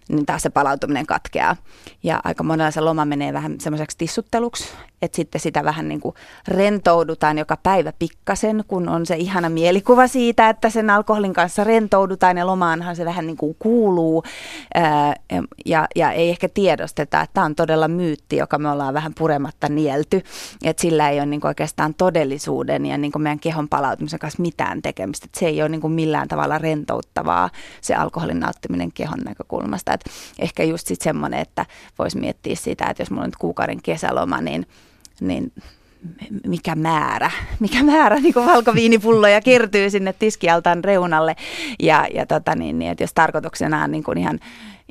niin taas se palautuminen katkeaa. Ja aika monella se loma menee vähän semmoiseksi tissutteluksi, että sitten sitä vähän niin kuin rentoudutaan joka päivä pikkasen, kun on se ihana mielikuva siitä, että sen alkoholin kanssa rentoudutaan ja lomaanhan se vähän niin kuin kuuluu ää, ja, ja ei ehkä tiedosteta, että tämä on todella myytti, joka me ollaan vähän purematta nielty, että sillä ei ole niin kuin oikeastaan todellisuuden ja niin kuin meidän kehon palautumisen kanssa mitään tekemistä, että se ei ole niin kuin millään tavalla rentouttavaa se alkoholin nauttiminen kehon näkökulmasta, että ehkä just sitten semmoinen, että voisi miettiä sitä, että jos mulla on nyt kuukauden kesäloma, niin niin mikä määrä, mikä määrä niin kuin valkoviinipulloja kertyy sinne tiskialtaan reunalle. Ja, ja tota niin, niin, että jos tarkoituksena on niin kuin ihan,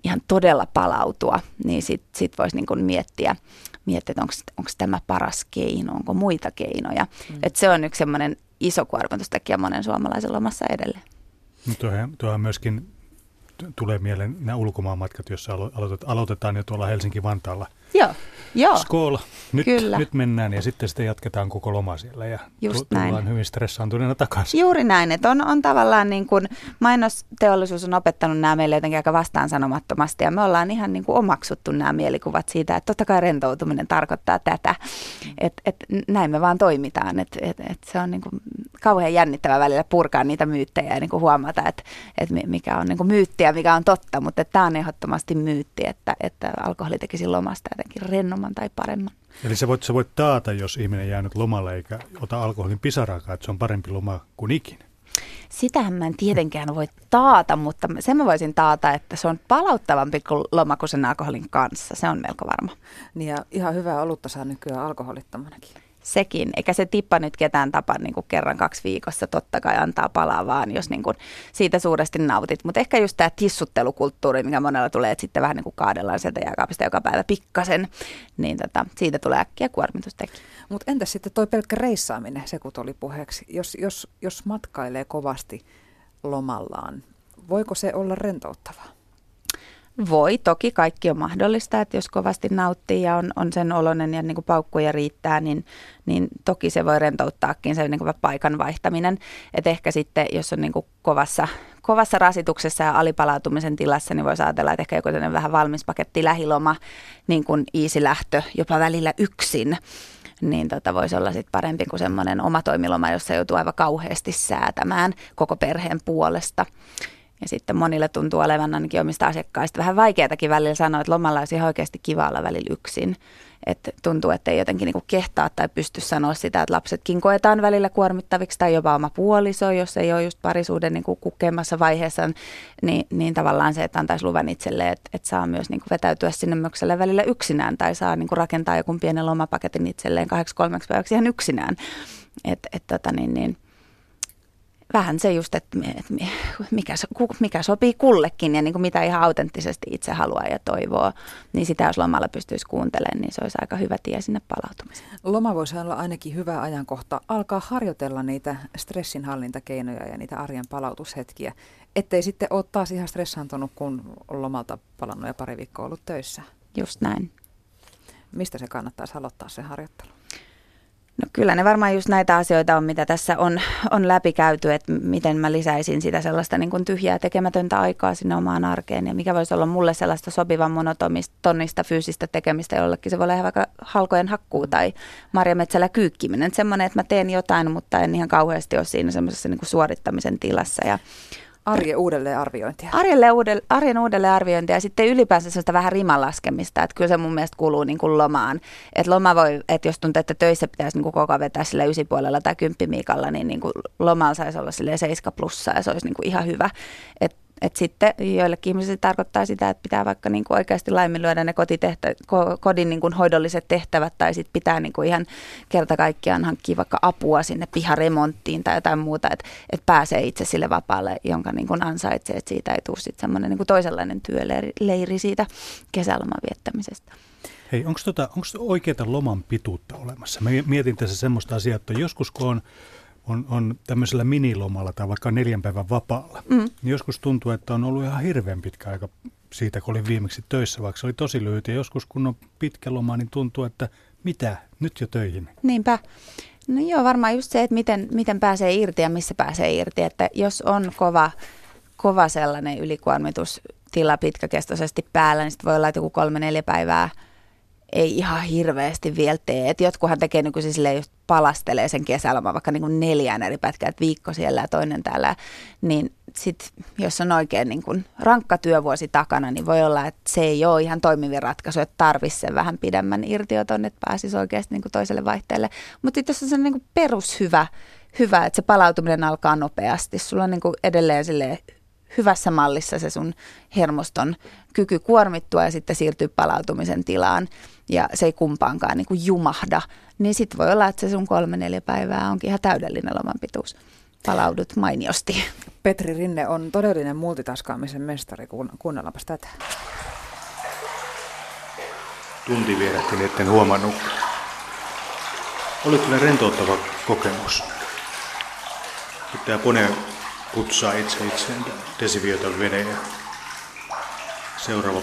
ihan todella palautua, niin sitten sit voisi niin kuin miettiä, miettiä, että onko tämä paras keino, onko muita keinoja. Mm. Että se on yksi semmoinen iso kuormitustekijä monen suomalaisen lomassa edelleen.
No tuohan, tuohan myöskin tulee mieleen nämä ulkomaanmatkat, joissa aloitetaan jo tuolla Helsinki-Vantaalla –
Joo, joo.
Skol. Nyt, Kyllä. nyt mennään ja sitten sitä jatketaan koko loma siellä ja Just tullaan näin. hyvin stressaantuneena takaisin.
Juuri näin, että on, on tavallaan niin kuin mainosteollisuus on opettanut nämä meille jotenkin aika vastaansanomattomasti ja me ollaan ihan niin kuin omaksuttu nämä mielikuvat siitä, että totta kai rentoutuminen tarkoittaa tätä, että et, näin me vaan toimitaan, että et, et se on niin kuin kauhean jännittävä välillä purkaa niitä myyttejä ja niin kuin huomata, että et mikä on niin kuin myytti ja mikä on totta, mutta tämä on ehdottomasti myytti, että, että alkoholi tekisi lomasta jotenkin rennomman tai paremman.
Eli sä voit, sä voit taata, jos ihminen jää nyt lomalle eikä ota alkoholin pisaraakaan, että se on parempi loma kuin ikinä.
Sitähän mä en tietenkään voi taata, mutta sen mä voisin taata, että se on palauttavampi kuin loma kuin sen alkoholin kanssa. Se on melko varma.
Niin ja ihan hyvää olutta saa nykyään alkoholittomanakin
sekin, eikä se tippa nyt ketään tapa niin kuin kerran kaksi viikossa, totta kai antaa palaa vaan, jos niin kuin siitä suuresti nautit. Mutta ehkä just tämä tissuttelukulttuuri, mikä monella tulee, että sitten vähän niin kuin kaadellaan sieltä jääkaapista joka päivä pikkasen, niin tota, siitä tulee äkkiä kuormitusteki.
Mutta entäs sitten toi pelkkä reissaaminen, se kun oli puheeksi, jos, jos, jos matkailee kovasti lomallaan, voiko se olla rentouttavaa?
Voi, toki kaikki on mahdollista, että jos kovasti nauttii ja on, on sen oloinen ja niin kuin paukkuja riittää, niin, niin toki se voi rentouttaakin se niin kuin paikan vaihtaminen. Että ehkä sitten, jos on niin kuin kovassa, kovassa rasituksessa ja alipalautumisen tilassa, niin voisi ajatella, että ehkä joku vähän valmis paketti lähiloma, niin kuin easy lähtö, jopa välillä yksin niin tota voisi olla sit parempi kuin semmoinen oma toimiloma, jossa joutuu aivan kauheasti säätämään koko perheen puolesta. Ja sitten monille tuntuu olevan ainakin omista asiakkaista vähän vaikeatakin välillä sanoa, että lomalla olisi ihan oikeasti kiva olla välillä yksin. Että tuntuu, että ei jotenkin niinku kehtaa tai pysty sanoa sitä, että lapsetkin koetaan välillä kuormittaviksi tai jopa oma puoliso, jos ei ole just parisuuden niinku kukkeammassa vaiheessa, niin, niin tavallaan se, että antaisi luvan itselle, että, että saa myös niinku vetäytyä sinne mökselle välillä yksinään tai saa niinku rakentaa joku pienen lomapaketin itselleen kahdeksi kolmeksi päiväksi ihan yksinään. Että et, tota niin, niin, vähän se just, että mikä, mikä sopii kullekin ja niin kuin mitä ihan autenttisesti itse haluaa ja toivoo, niin sitä jos lomalla pystyisi kuuntelemaan, niin se olisi aika hyvä tie sinne palautumiseen.
Loma voisi olla ainakin hyvä ajankohta alkaa harjoitella niitä stressinhallintakeinoja ja niitä arjen palautushetkiä, ettei sitten ole taas ihan stressaantunut, kun on lomalta palannut ja pari viikkoa ollut töissä.
Just näin.
Mistä se kannattaisi aloittaa se harjoittelu?
No kyllä ne varmaan just näitä asioita on, mitä tässä on, on läpikäyty, että miten mä lisäisin sitä sellaista niin kuin tyhjää tekemätöntä aikaa sinne omaan arkeen ja mikä voisi olla mulle sellaista sopivan monotonista fyysistä tekemistä jollekin. Se voi olla vaikka halkojen hakkuu tai marjametsällä kyykkiminen. Semmoinen, että mä teen jotain, mutta en ihan kauheasti ole siinä semmoisessa niin kuin suorittamisen tilassa ja
Arjen uudelleenarviointia.
Arjen, uudelle, arjen uudelleenarviointia ja sitten ylipäänsä sellaista vähän rimalaskemista, että kyllä se mun mielestä kuuluu niin kuin lomaan. Että loma voi, että jos tuntuu, että töissä pitäisi niin kuin koko vetää sillä ysipuolella tai kymppimiikalla, niin, niin kuin lomalla saisi olla sille 7 plussaa ja se olisi niin kuin ihan hyvä. Että et sitten joillekin ihmisille tarkoittaa sitä, että pitää vaikka niin kuin oikeasti laiminlyödä ne kotitehtä, kodin niin kuin hoidolliset tehtävät tai sitten pitää niin kuin ihan kerta kaikkiaan hankkia vaikka apua sinne piharemonttiin tai jotain muuta, että, että pääsee itse sille vapaalle, jonka niin kuin ansaitsee, että siitä ei tule sitten semmoinen niin toisenlainen työleiri siitä kesäloman viettämisestä.
Hei, onko tota, oikeaa loman pituutta olemassa? Mä mietin tässä semmoista asiaa, että joskus kun on on, on tämmöisellä minilomalla tai vaikka neljän päivän vapaalla, mm. niin joskus tuntuu, että on ollut ihan hirveän pitkä aika siitä, kun olin viimeksi töissä, vaikka se oli tosi lyhyt. Ja joskus kun on pitkä loma, niin tuntuu, että mitä, nyt jo töihin.
Niinpä. No joo, varmaan just se, että miten, miten pääsee irti ja missä pääsee irti. Että jos on kova, kova sellainen ylikuormitustila pitkäkestoisesti päällä, niin sitten voi olla, että joku kolme-neljä päivää ei ihan hirveästi vielä tee. Et jotkuhan tekee niin siis just palastelee sen kesäloman vaikka niin kuin neljään eri pätkää, että viikko siellä ja toinen täällä. Niin sit, jos on oikein niin kuin rankka työvuosi takana, niin voi olla, että se ei ole ihan toimivi ratkaisu, että tarvitsisi sen vähän pidemmän irtioton, että pääsisi oikeasti niin kuin toiselle vaihteelle. Mutta jos on se niin kuin perushyvä, hyvä, että se palautuminen alkaa nopeasti, sulla on niin kuin edelleen silleen hyvässä mallissa se sun hermoston kyky kuormittua ja sitten siirtyy palautumisen tilaan ja se ei kumpaankaan niin kuin jumahda, niin sitten voi olla, että se sun kolme neljä päivää onkin ihan täydellinen loman pituus. Palaudut mainiosti.
Petri Rinne on todellinen multitaskaamisen mestari. Kuunnellaanpas tätä.
Tunti vierähti, niin etten huomannut. Oli kyllä rentouttava kokemus. Pitää Pone putsaa itse itseään desiviota veden ja seuraava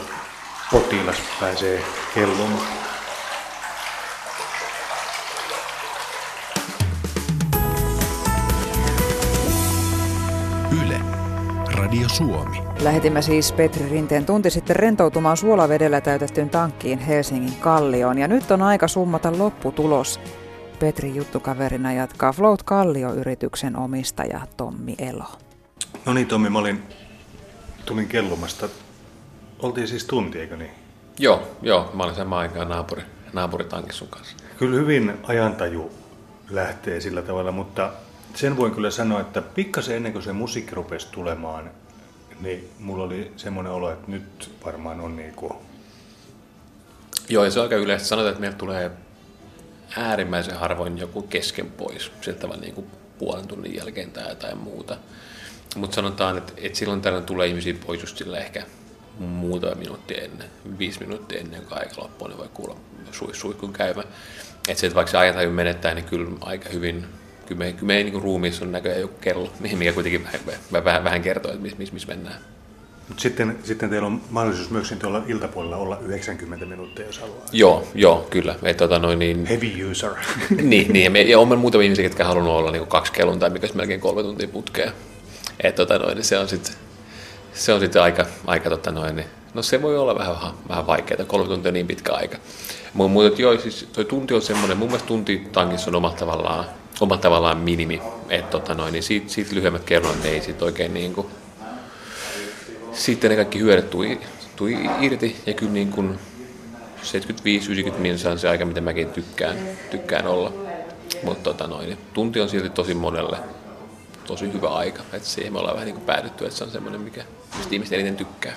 potilas pääsee kelloon.
Radio Suomi.
Lähetimme siis Petri Rinteen tunti sitten rentoutumaan suolavedellä täytettyyn tankkiin Helsingin Kallioon. Ja nyt on aika summata lopputulos. Petri juttukaverina jatkaa Float Kallio-yrityksen omistaja Tommi Elo.
No niin Tommi, mä olin, tulin kellumasta. Oltiin siis tunti, eikö niin?
Joo, joo. Mä olin samaan aikaan naapuri, naapuritankissa sun kanssa.
Kyllä hyvin ajantaju lähtee sillä tavalla, mutta sen voin kyllä sanoa, että pikkasen ennen kuin se musiikki rupesi tulemaan, niin mulla oli semmoinen olo, että nyt varmaan on niin kuin...
Joo, ja se on aika yleistä. Sanotaan, että meillä tulee äärimmäisen harvoin joku kesken pois, sieltä vaan niin kuin puolen tunnin jälkeen tai jotain muuta. Mutta sanotaan, että, että silloin tällöin tulee ihmisiä pois just sillä ehkä muutama minuutti ennen, viisi minuuttia ennen kuin aika loppuu, niin voi kuulla suihkun käymä. Että se, että vaikka se ajataju menettää, niin kyllä aika hyvin, kyllä meidän, kyllä meidän niin ruumiissa on näköjään joku kello, mikä kuitenkin vähän, vähän, vähän kertoo, että missä miss, miss mennään.
Mutta sitten, sitten teillä on mahdollisuus myös tuolla iltapuolella olla 90 minuuttia, jos haluaa.
Joo, joo kyllä. Me, tota, noin, niin...
Heavy user.
niin, niin, ja, me, ja on muutamia ihmisiä, jotka halunnut olla niin kaksi kellon tai mikä melkein kolme tuntia putkea. Et, tota, noin, se on sitten se on sitten aika, aika tota noin, niin, no se voi olla vähän, vähän vaikeaa, kolme tuntia on niin pitkä aika. Mutta joo, siis toi tunti on semmoinen, mun mielestä tunti tankissa on oma tavallaan, oma tavallaan minimi, että tota noin, niin siitä, siitä lyhyemmät kellon ei sit oikein niin kuin, sitten ne kaikki hyödyt tuli, tuli irti ja kyllä niin kuin 75-90 minsa on se aika, mitä mäkin tykkään, tykkään olla. Mutta tota noin, niin tunti on silti tosi monelle tosi hyvä aika. Että siihen me ollaan vähän niin kuin päädytty, että se on semmoinen, mikä, mistä ihmiset eniten tykkää.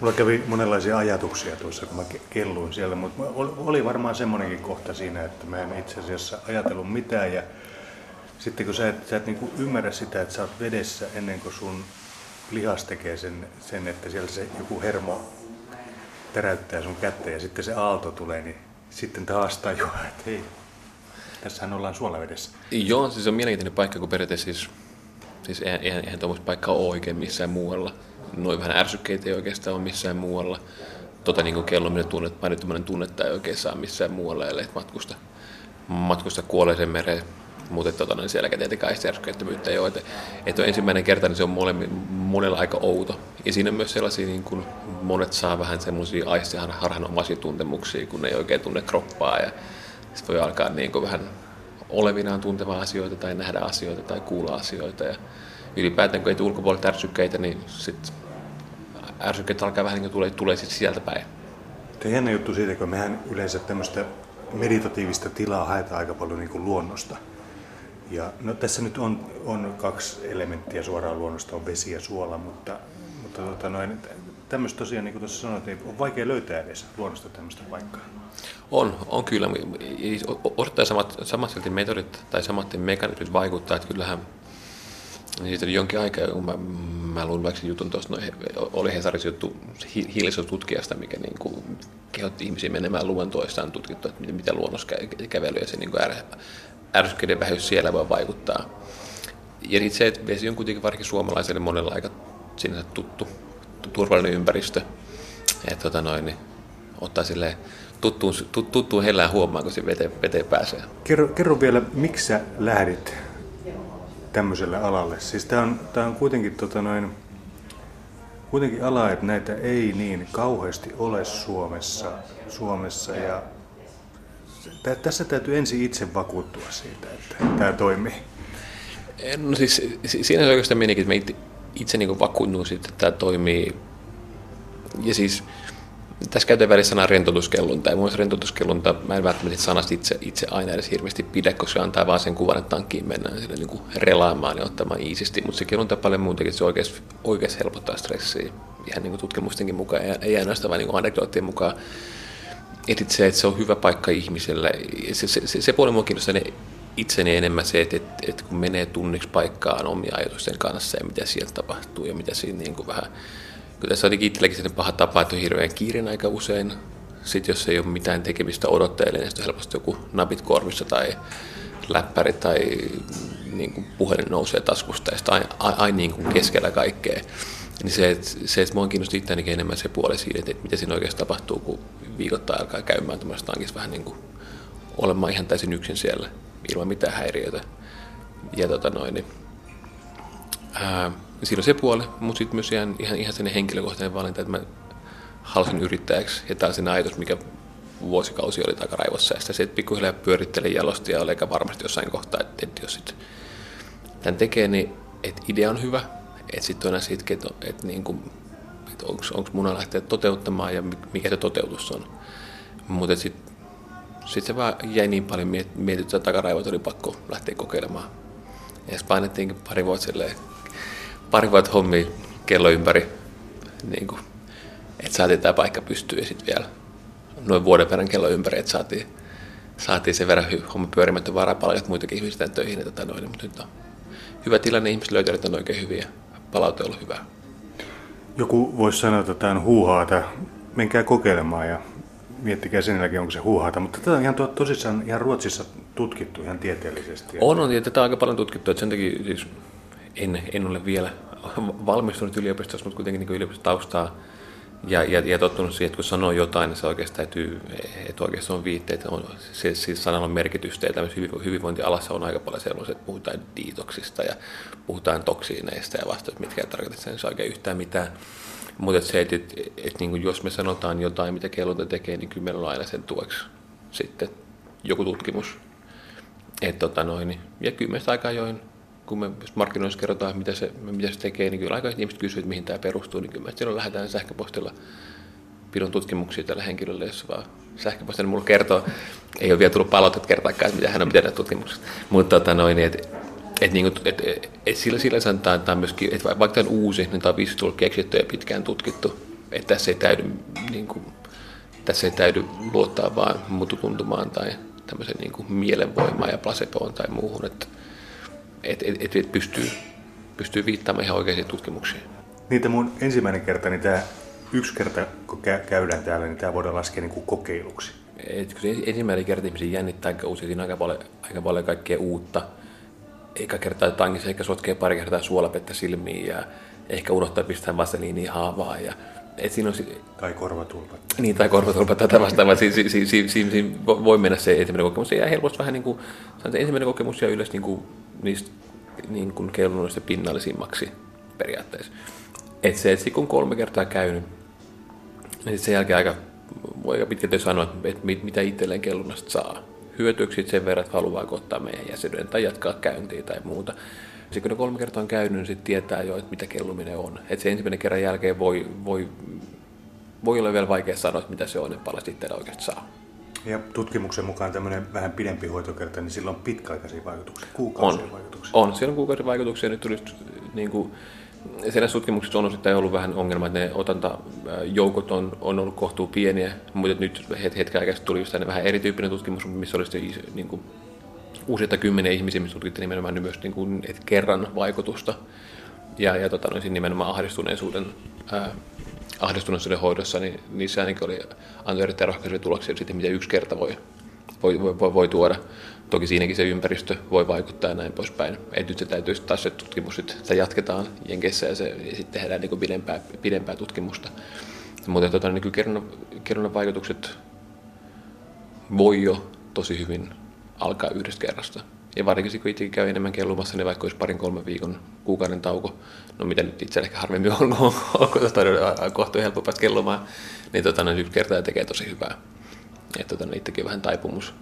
Mulla kävi monenlaisia ajatuksia tuossa, kun mä kelluin siellä, mutta oli varmaan semmoinenkin kohta siinä, että mä en itse asiassa ajatellut mitään. Ja sitten kun sä et, sä et niin ymmärrä sitä, että sä oot vedessä ennen kuin sun lihas tekee sen, sen, että siellä se joku hermo täräyttää sun kättä ja sitten se aalto tulee, niin sitten taas tajuaa, että hei, tässähän ollaan suolavedessä.
Joo, siis on mielenkiintoinen paikka, kun periaatteessa siis, siis eihän, eihän, eihän tuommoista paikkaa ole oikein missään muualla. Noin vähän ärsykkeitä ei oikeastaan ole missään muualla. Tota niin kuin kello minun tunnet, painottomainen tunnetta ei oikein saa missään muualla, ellei matkusta, matkusta kuolleeseen mereen mutta tota, niin sielläkään tietenkään ärsykkeettömyyttä ei ole. Että, että on ensimmäinen kerta, niin se on mole, monella aika outo. Ja siinä on myös sellaisia, niin kuin monet saa vähän semmoisia aistiharhanomaisia tuntemuksia, kun ne ei oikein tunne kroppaa. Ja sitten voi alkaa niin kuin vähän olevinaan tuntemaan asioita tai nähdä asioita tai kuulla asioita. Ja ylipäätään, kun ei tule ulkopuolelta ärsykkeitä, niin sitten ärsykkeet alkaa vähän niin kuin tulee, tulee sitten sieltä päin.
Tämä jännä juttu siitä, kun mehän yleensä tämmöistä meditatiivista tilaa haetaan aika paljon niin kuin luonnosta. Ja, no, tässä nyt on, on kaksi elementtiä suoraan luonnosta, on vesi ja suola, mutta, mutta tota noin, tämmöistä tosiaan, niin kuin tuossa sanoit, niin on vaikea löytää edes luonnosta tämmöistä paikkaa.
On, on kyllä. Osittain samat, samat metodit tai samat mekanismit vaikuttaa, että kyllähän siitä oli jonkin aikaa, kun mä, mä luin vaikka jutun tuosta, no, oli Hesarissa juttu tutkijasta, mikä niin kuin kehotti ihmisiä menemään luontoissaan tutkittu, että mitä luonnossa kävely ja se niin ärsykkeiden vähyys siellä voi vaikuttaa. Ja sitten se, että vesi on kuitenkin varsinkin suomalaiselle monella aika sinänsä tuttu, turvallinen ympäristö. Että tota noin, niin ottaa sille tuttuun, tuttuun hellään huomaan, kun se veteen, veteen pääsee.
Kerro, kerro vielä, miksi sä lähdit tämmöiselle alalle? Siis tämä on, tää on kuitenkin tota noin, kuitenkin ala, että näitä ei niin kauheasti ole Suomessa, Suomessa ja tässä täytyy ensin itse vakuuttua siitä, että tämä toimii.
No siis siinä se oikeastaan menikin, että mä itse, itse niin vakuunnut siitä, että tämä toimii. Ja siis tässä käytetään välissä sanaa rentoutuskellunta, ja mun rentoutuskellunta, mä en välttämättä sanasta itse, itse aina edes hirveästi pidä, koska se antaa vaan sen kuvan, että tankkiin mennään sille niin kuin relaamaan ja ottamaan iisisti, mutta se kellunta paljon muutakin, että se oikeasti, oikeasti helpottaa stressiä, ihan niin kuin tutkimustenkin mukaan, ei, ei ainoastaan vain niin anekdoottien mukaan. Et se, että se on hyvä paikka ihmiselle, se, se, se, se puoli mua kiinnostaa itseni enemmän se, että, että, että kun menee tunniksi paikkaan omia ajatusten kanssa ja mitä siellä tapahtuu ja mitä siinä niin kuin vähän Kyllä tässä on itselläkin sellainen paha tapa, että on hirveän kiireinen aika usein. Sitten jos ei ole mitään tekemistä odottelee, niin sitten helposti joku napit korvissa tai läppäri tai niin kuin puhelin nousee taskusta ja sitten aina, niin kuin keskellä kaikkea. Niin se, että, se, että mua kiinnosti itseänikin enemmän se puoli siitä, että, että mitä siinä oikeasti tapahtuu, kun viikoittain alkaa käymään tämmöistä tankissa vähän niin kuin olemaan ihan täysin yksin siellä ilman mitään häiriötä. Ja tota noin, niin, ää, siinä on se puoli, mutta sitten myös ihan, ihan, ihan sellainen henkilökohtainen valinta, että mä halusin yrittäjäksi. Ja tämä on siinä ajatus, mikä vuosikausi oli takaraivossa. Ja sitten se, että pikkuhiljaa pyörittelin jalosti ja oli aika varmasti jossain kohtaa, että, että jos sit tämän tekee, niin että idea on hyvä. Että sitten on siitä, että, että, niin kuin, että onko muna lähteä toteuttamaan ja mikä se toteutus on. Mutta sitten sit se vaan jäi niin paljon mietityä takaraivot, oli pakko lähteä kokeilemaan. Ja sitten painettiinkin pari vuotta silleen, pari vuotta hommia kello ympäri, niin kuin, että saatiin tämä paikka pystyä ja sitten vielä noin vuoden verran kello ympäri, että saatiin, saatiin sen verran homma pyörimättä varapalkat muitakin ihmisiä töihin. Että tota noin, mutta nyt on hyvä tilanne, ihmiset löytävät on oikein hyviä, palaute on ollut hyvä.
Joku voisi sanoa, että tämä on huuhaata. Menkää kokeilemaan ja miettikää sen jälkeen, onko se huuhaata. Mutta tätä on ihan to, tosissaan ihan Ruotsissa tutkittu ihan tieteellisesti.
On, on ja tätä on aika paljon tutkittu. Että sen takia siis en, en ole vielä valmistunut yliopistossa, mutta kuitenkin niin yliopistotaustaa ja, ja, ja tottunut siihen, että kun sanoo jotain, niin se oikeasti täytyy, että oikeasti on viitteet, on, se, siis sanalla on merkitystä ja tämmöisessä hyvinvointialassa on aika paljon sellaisia, että puhutaan diitoksista ja puhutaan toksiineista ja vasta, mitkä ei tarkoita sen saa oikein yhtään mitään. Mutta se, että, että, että, että niin jos me sanotaan jotain, mitä kellonta tekee, niin kyllä meillä on aina sen tueksi sitten joku tutkimus. Et, tota noin, ja kyllä me aika ajoin kun me markkinoissa kerrotaan, mitä se, mitä se tekee, niin kyllä aika ihmiset kysyvät, mihin tämä perustuu, niin kyllä me silloin lähdetään sähköpostilla pidon tutkimuksia tällä henkilölle, jos vaan sähköpostilla mulle kertoo, ei ole vielä tullut palautetta kertaakaan, mitä hän on pitänyt tutkimuksesta. Mutta tota noin, että et, niin et, et, et sillä, sillä sanotaan, että, myöskin, että vaikka tämä on uusi, niin tämä on viisi tullut keksitty ja pitkään tutkittu. Että tässä ei täydy, niin kuin, tässä ei täydy luottaa vaan mututuntumaan tai tämmöiseen niin mielenvoimaan ja placeboon tai muuhun. Että että et, et pystyy, pystyy viittaamaan ihan oikeisiin tutkimuksiin.
Niitä mun ensimmäinen kerta, niin tämä yksi kerta, kun käydään täällä, niin tämä voidaan laskea niin kuin kokeiluksi.
Et kun se ensimmäinen kerta ihmisiä jännittää aika usein, siinä aika paljon, aika paljon kaikkea uutta. Eikä kertaa tankissa ehkä sotkee pari kertaa suolapettä silmiin ja ehkä unohtaa pistää vaseliiniin haavaa. Ja, et siinä on,
tai korvatulpa.
Niin, tai korvatulpa tätä vastaavaa. Siinä si, si, si, si, si, voi mennä se ensimmäinen kokemus. Se jää helposti vähän niin kuin, se ensimmäinen kokemus ja yleensä niin kuin niistä niin kuin kellunnoista pinnallisimmaksi periaatteessa. Et se, että kun kolme kertaa käynyt, niin sen jälkeen aika, voi aika pitkälti sanoa, että mitä itselleen kellunnasta saa. Hyötyykö sen verran, että haluaa ottaa meidän jäsenyyden tai jatkaa käyntiä tai muuta. Sitten kun ne kolme kertaa on käynyt, niin sitten tietää jo, että mitä kelluminen on. Et se ensimmäinen kerran jälkeen voi, voi, voi olla vielä vaikea sanoa, että mitä se on, että paljon sitten oikeasti saa.
Ja tutkimuksen mukaan tämmöinen vähän pidempi hoitokerta, niin sillä on pitkäaikaisia vaikutuksia, kuukausien
on.
vaikutuksia.
On, siellä on kuukausien vaikutuksia. Nyt tuli niin kuin, siellä tutkimuksissa on osittain ollut vähän ongelma, että ne otantajoukot on, on ollut kohtuu pieniä, mutta nyt hetken aikaa tuli just vähän erityyppinen tutkimus, missä oli sitten niin kuin, useita kymmenen ihmisiä, missä tutkittiin nimenomaan myös niin kuin, että kerran vaikutusta. Ja, ja tota, no, nimenomaan ahdistuneisuuden ää, ahdistuneisuuden hoidossa, niin niissä ainakin oli antoi erittäin rohkaisevia tuloksia siitä, mitä yksi kerta voi, voi, voi, voi tuoda. Toki siinäkin se ympäristö voi vaikuttaa ja näin poispäin. Et nyt se täytyy taas se tutkimus, että jatketaan Jenkeissä ja, se, ja sitten tehdään niin pidempää, pidempää tutkimusta. Mutta tota, niin kerronnan vaikutukset voi jo tosi hyvin alkaa yhdestä kerrasta. Ja varsinkin kun itsekin käy enemmän kellumassa, niin vaikka olisi parin kolmen viikon kuukauden tauko, no mitä nyt itse ehkä harvemmin on, kun on kohtuu helppo päästä kellumaan, niin tota, no, yksi kertaa tekee tosi hyvää. Että tota, no, itsekin vähän taipumus,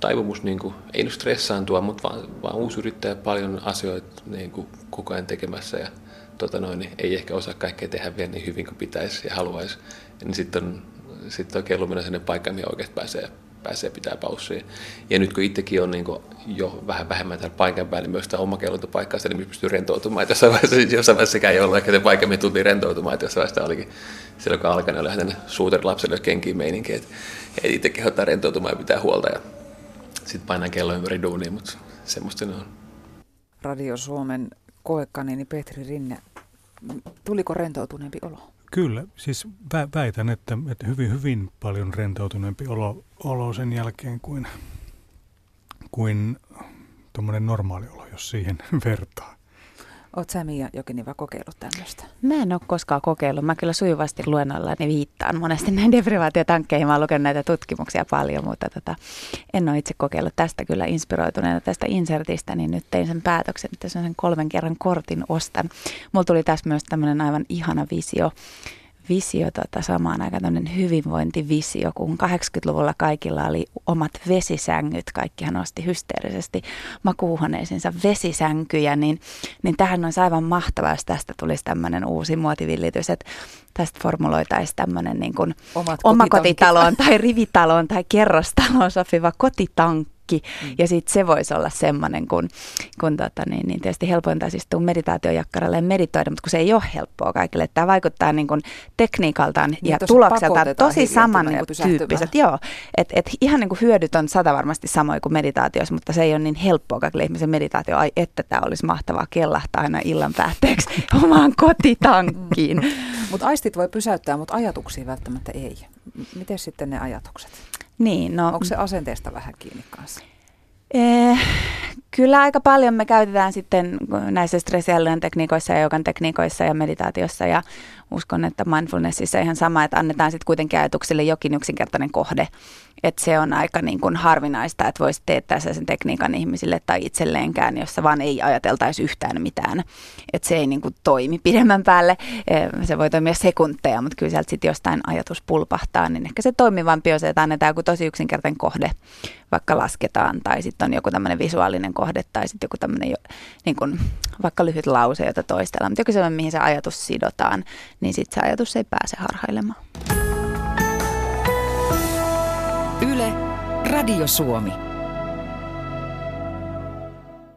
taipumus niin kuin, ei nyt stressaantua, mutta vaan, vaan uusi yrittäjä paljon asioita niin kuin, koko ajan tekemässä ja tota noin, niin ei ehkä osaa kaikkea tehdä vielä niin hyvin kuin pitäisi ja haluaisi. Niin sitten on, sit on kelluminen sellainen paikka, mihin oikeasti pääsee pääsee pitää paussia. Ja nyt kun itsekin on niin jo vähän vähemmän täällä paikan päällä, niin myös tämä oma kellontopaikka, niin pystyy rentoutumaan. Että jossain vaiheessa, jossain vaiheessa sekään ei ollut ehkä se paikka, mihin tultiin rentoutumaan. Että jossain vaiheessa olikin silloin, kun alkanut, oli ihan suuterilapselle kenkiin meininki, että, että itse kehottaa rentoutumaan ja pitää huolta. Ja sitten painaa kello ympäri duunia, mutta semmoista se on.
Radio Suomen koekaniini Petri Rinne, tuliko rentoutuneempi olo?
Kyllä, siis vä- väitän, että, että hyvin, hyvin paljon rentoutuneempi olo, olo sen jälkeen kuin, kuin tuommoinen normaali olo, jos siihen vertaa.
Oletko sä Mia Jokiniva kokeillut tämmöistä?
Mä en ole koskaan kokeillut. Mä kyllä sujuvasti niin viittaan monesti näin deprivaatiotankkeihin. Mä oon lukenut näitä tutkimuksia paljon, mutta tota, en ole itse kokeillut tästä kyllä inspiroituneena tästä insertistä, niin nyt tein sen päätöksen, että sen kolmen kerran kortin ostan. Mulla tuli tässä myös tämmöinen aivan ihana visio visio tota, samaan aikaan tämmöinen hyvinvointivisio, kun 80-luvulla kaikilla oli omat vesisängyt, kaikkihan osti hysteerisesti makuuhuoneisiinsa vesisänkyjä, niin, niin tähän on aivan mahtavaa, jos tästä tulisi tämmöinen uusi muotivillitys, että tästä formuloitaisiin tämmöinen niin kuin omakotitaloon tai rivitaloon tai kerrostaloon sopiva kotitankki kaikki. Mm. Ja sitten se voisi olla semmoinen, kun, kun tota, niin, niin tietysti helpointa siis tuu meditaatiojakkaralle ja meditoida, mutta kun se ei ole helppoa kaikille. Tämä vaikuttaa niin kuin tekniikaltaan niin, ja tulokselta tosi saman niin tyyppiset. Joo, et, et ihan niin kuin hyödyt on sata varmasti samoin kuin meditaatiossa, mutta se ei ole niin helppoa kaikille ihmisen meditaatio. Ai, että tämä olisi mahtavaa kellahtaa aina illan päätteeksi omaan kotitankkiin.
mutta aistit voi pysäyttää, mutta ajatuksia välttämättä ei. Miten sitten ne ajatukset?
Niin, no,
Onko se asenteesta vähän kiinni kanssa?
Eh, kyllä aika paljon me käytetään sitten näissä stressihallinnan tekniikoissa ja jogan tekniikoissa ja meditaatiossa ja uskon, että mindfulnessissa ihan sama, että annetaan sitten kuitenkin ajatuksille jokin yksinkertainen kohde. Että se on aika niin kuin harvinaista, että voisi teettää sen tekniikan ihmisille tai itselleenkään, jossa vaan ei ajateltaisi yhtään mitään. Että se ei niin kuin toimi pidemmän päälle. Eh, se voi toimia sekunteja, mutta kyllä sieltä sitten jostain ajatus pulpahtaa, niin ehkä se toimivampi on se, että annetaan joku tosi yksinkertainen kohde, vaikka lasketaan, tai sitten on joku tämmöinen visuaalinen kohde, tai sitten joku tämmöinen niin kuin, vaikka lyhyt lause, jota toistellaan, mutta joku sellainen, mihin se ajatus sidotaan, niin sitten se ajatus ei pääse harhailemaan.
Yle, Radio Suomi.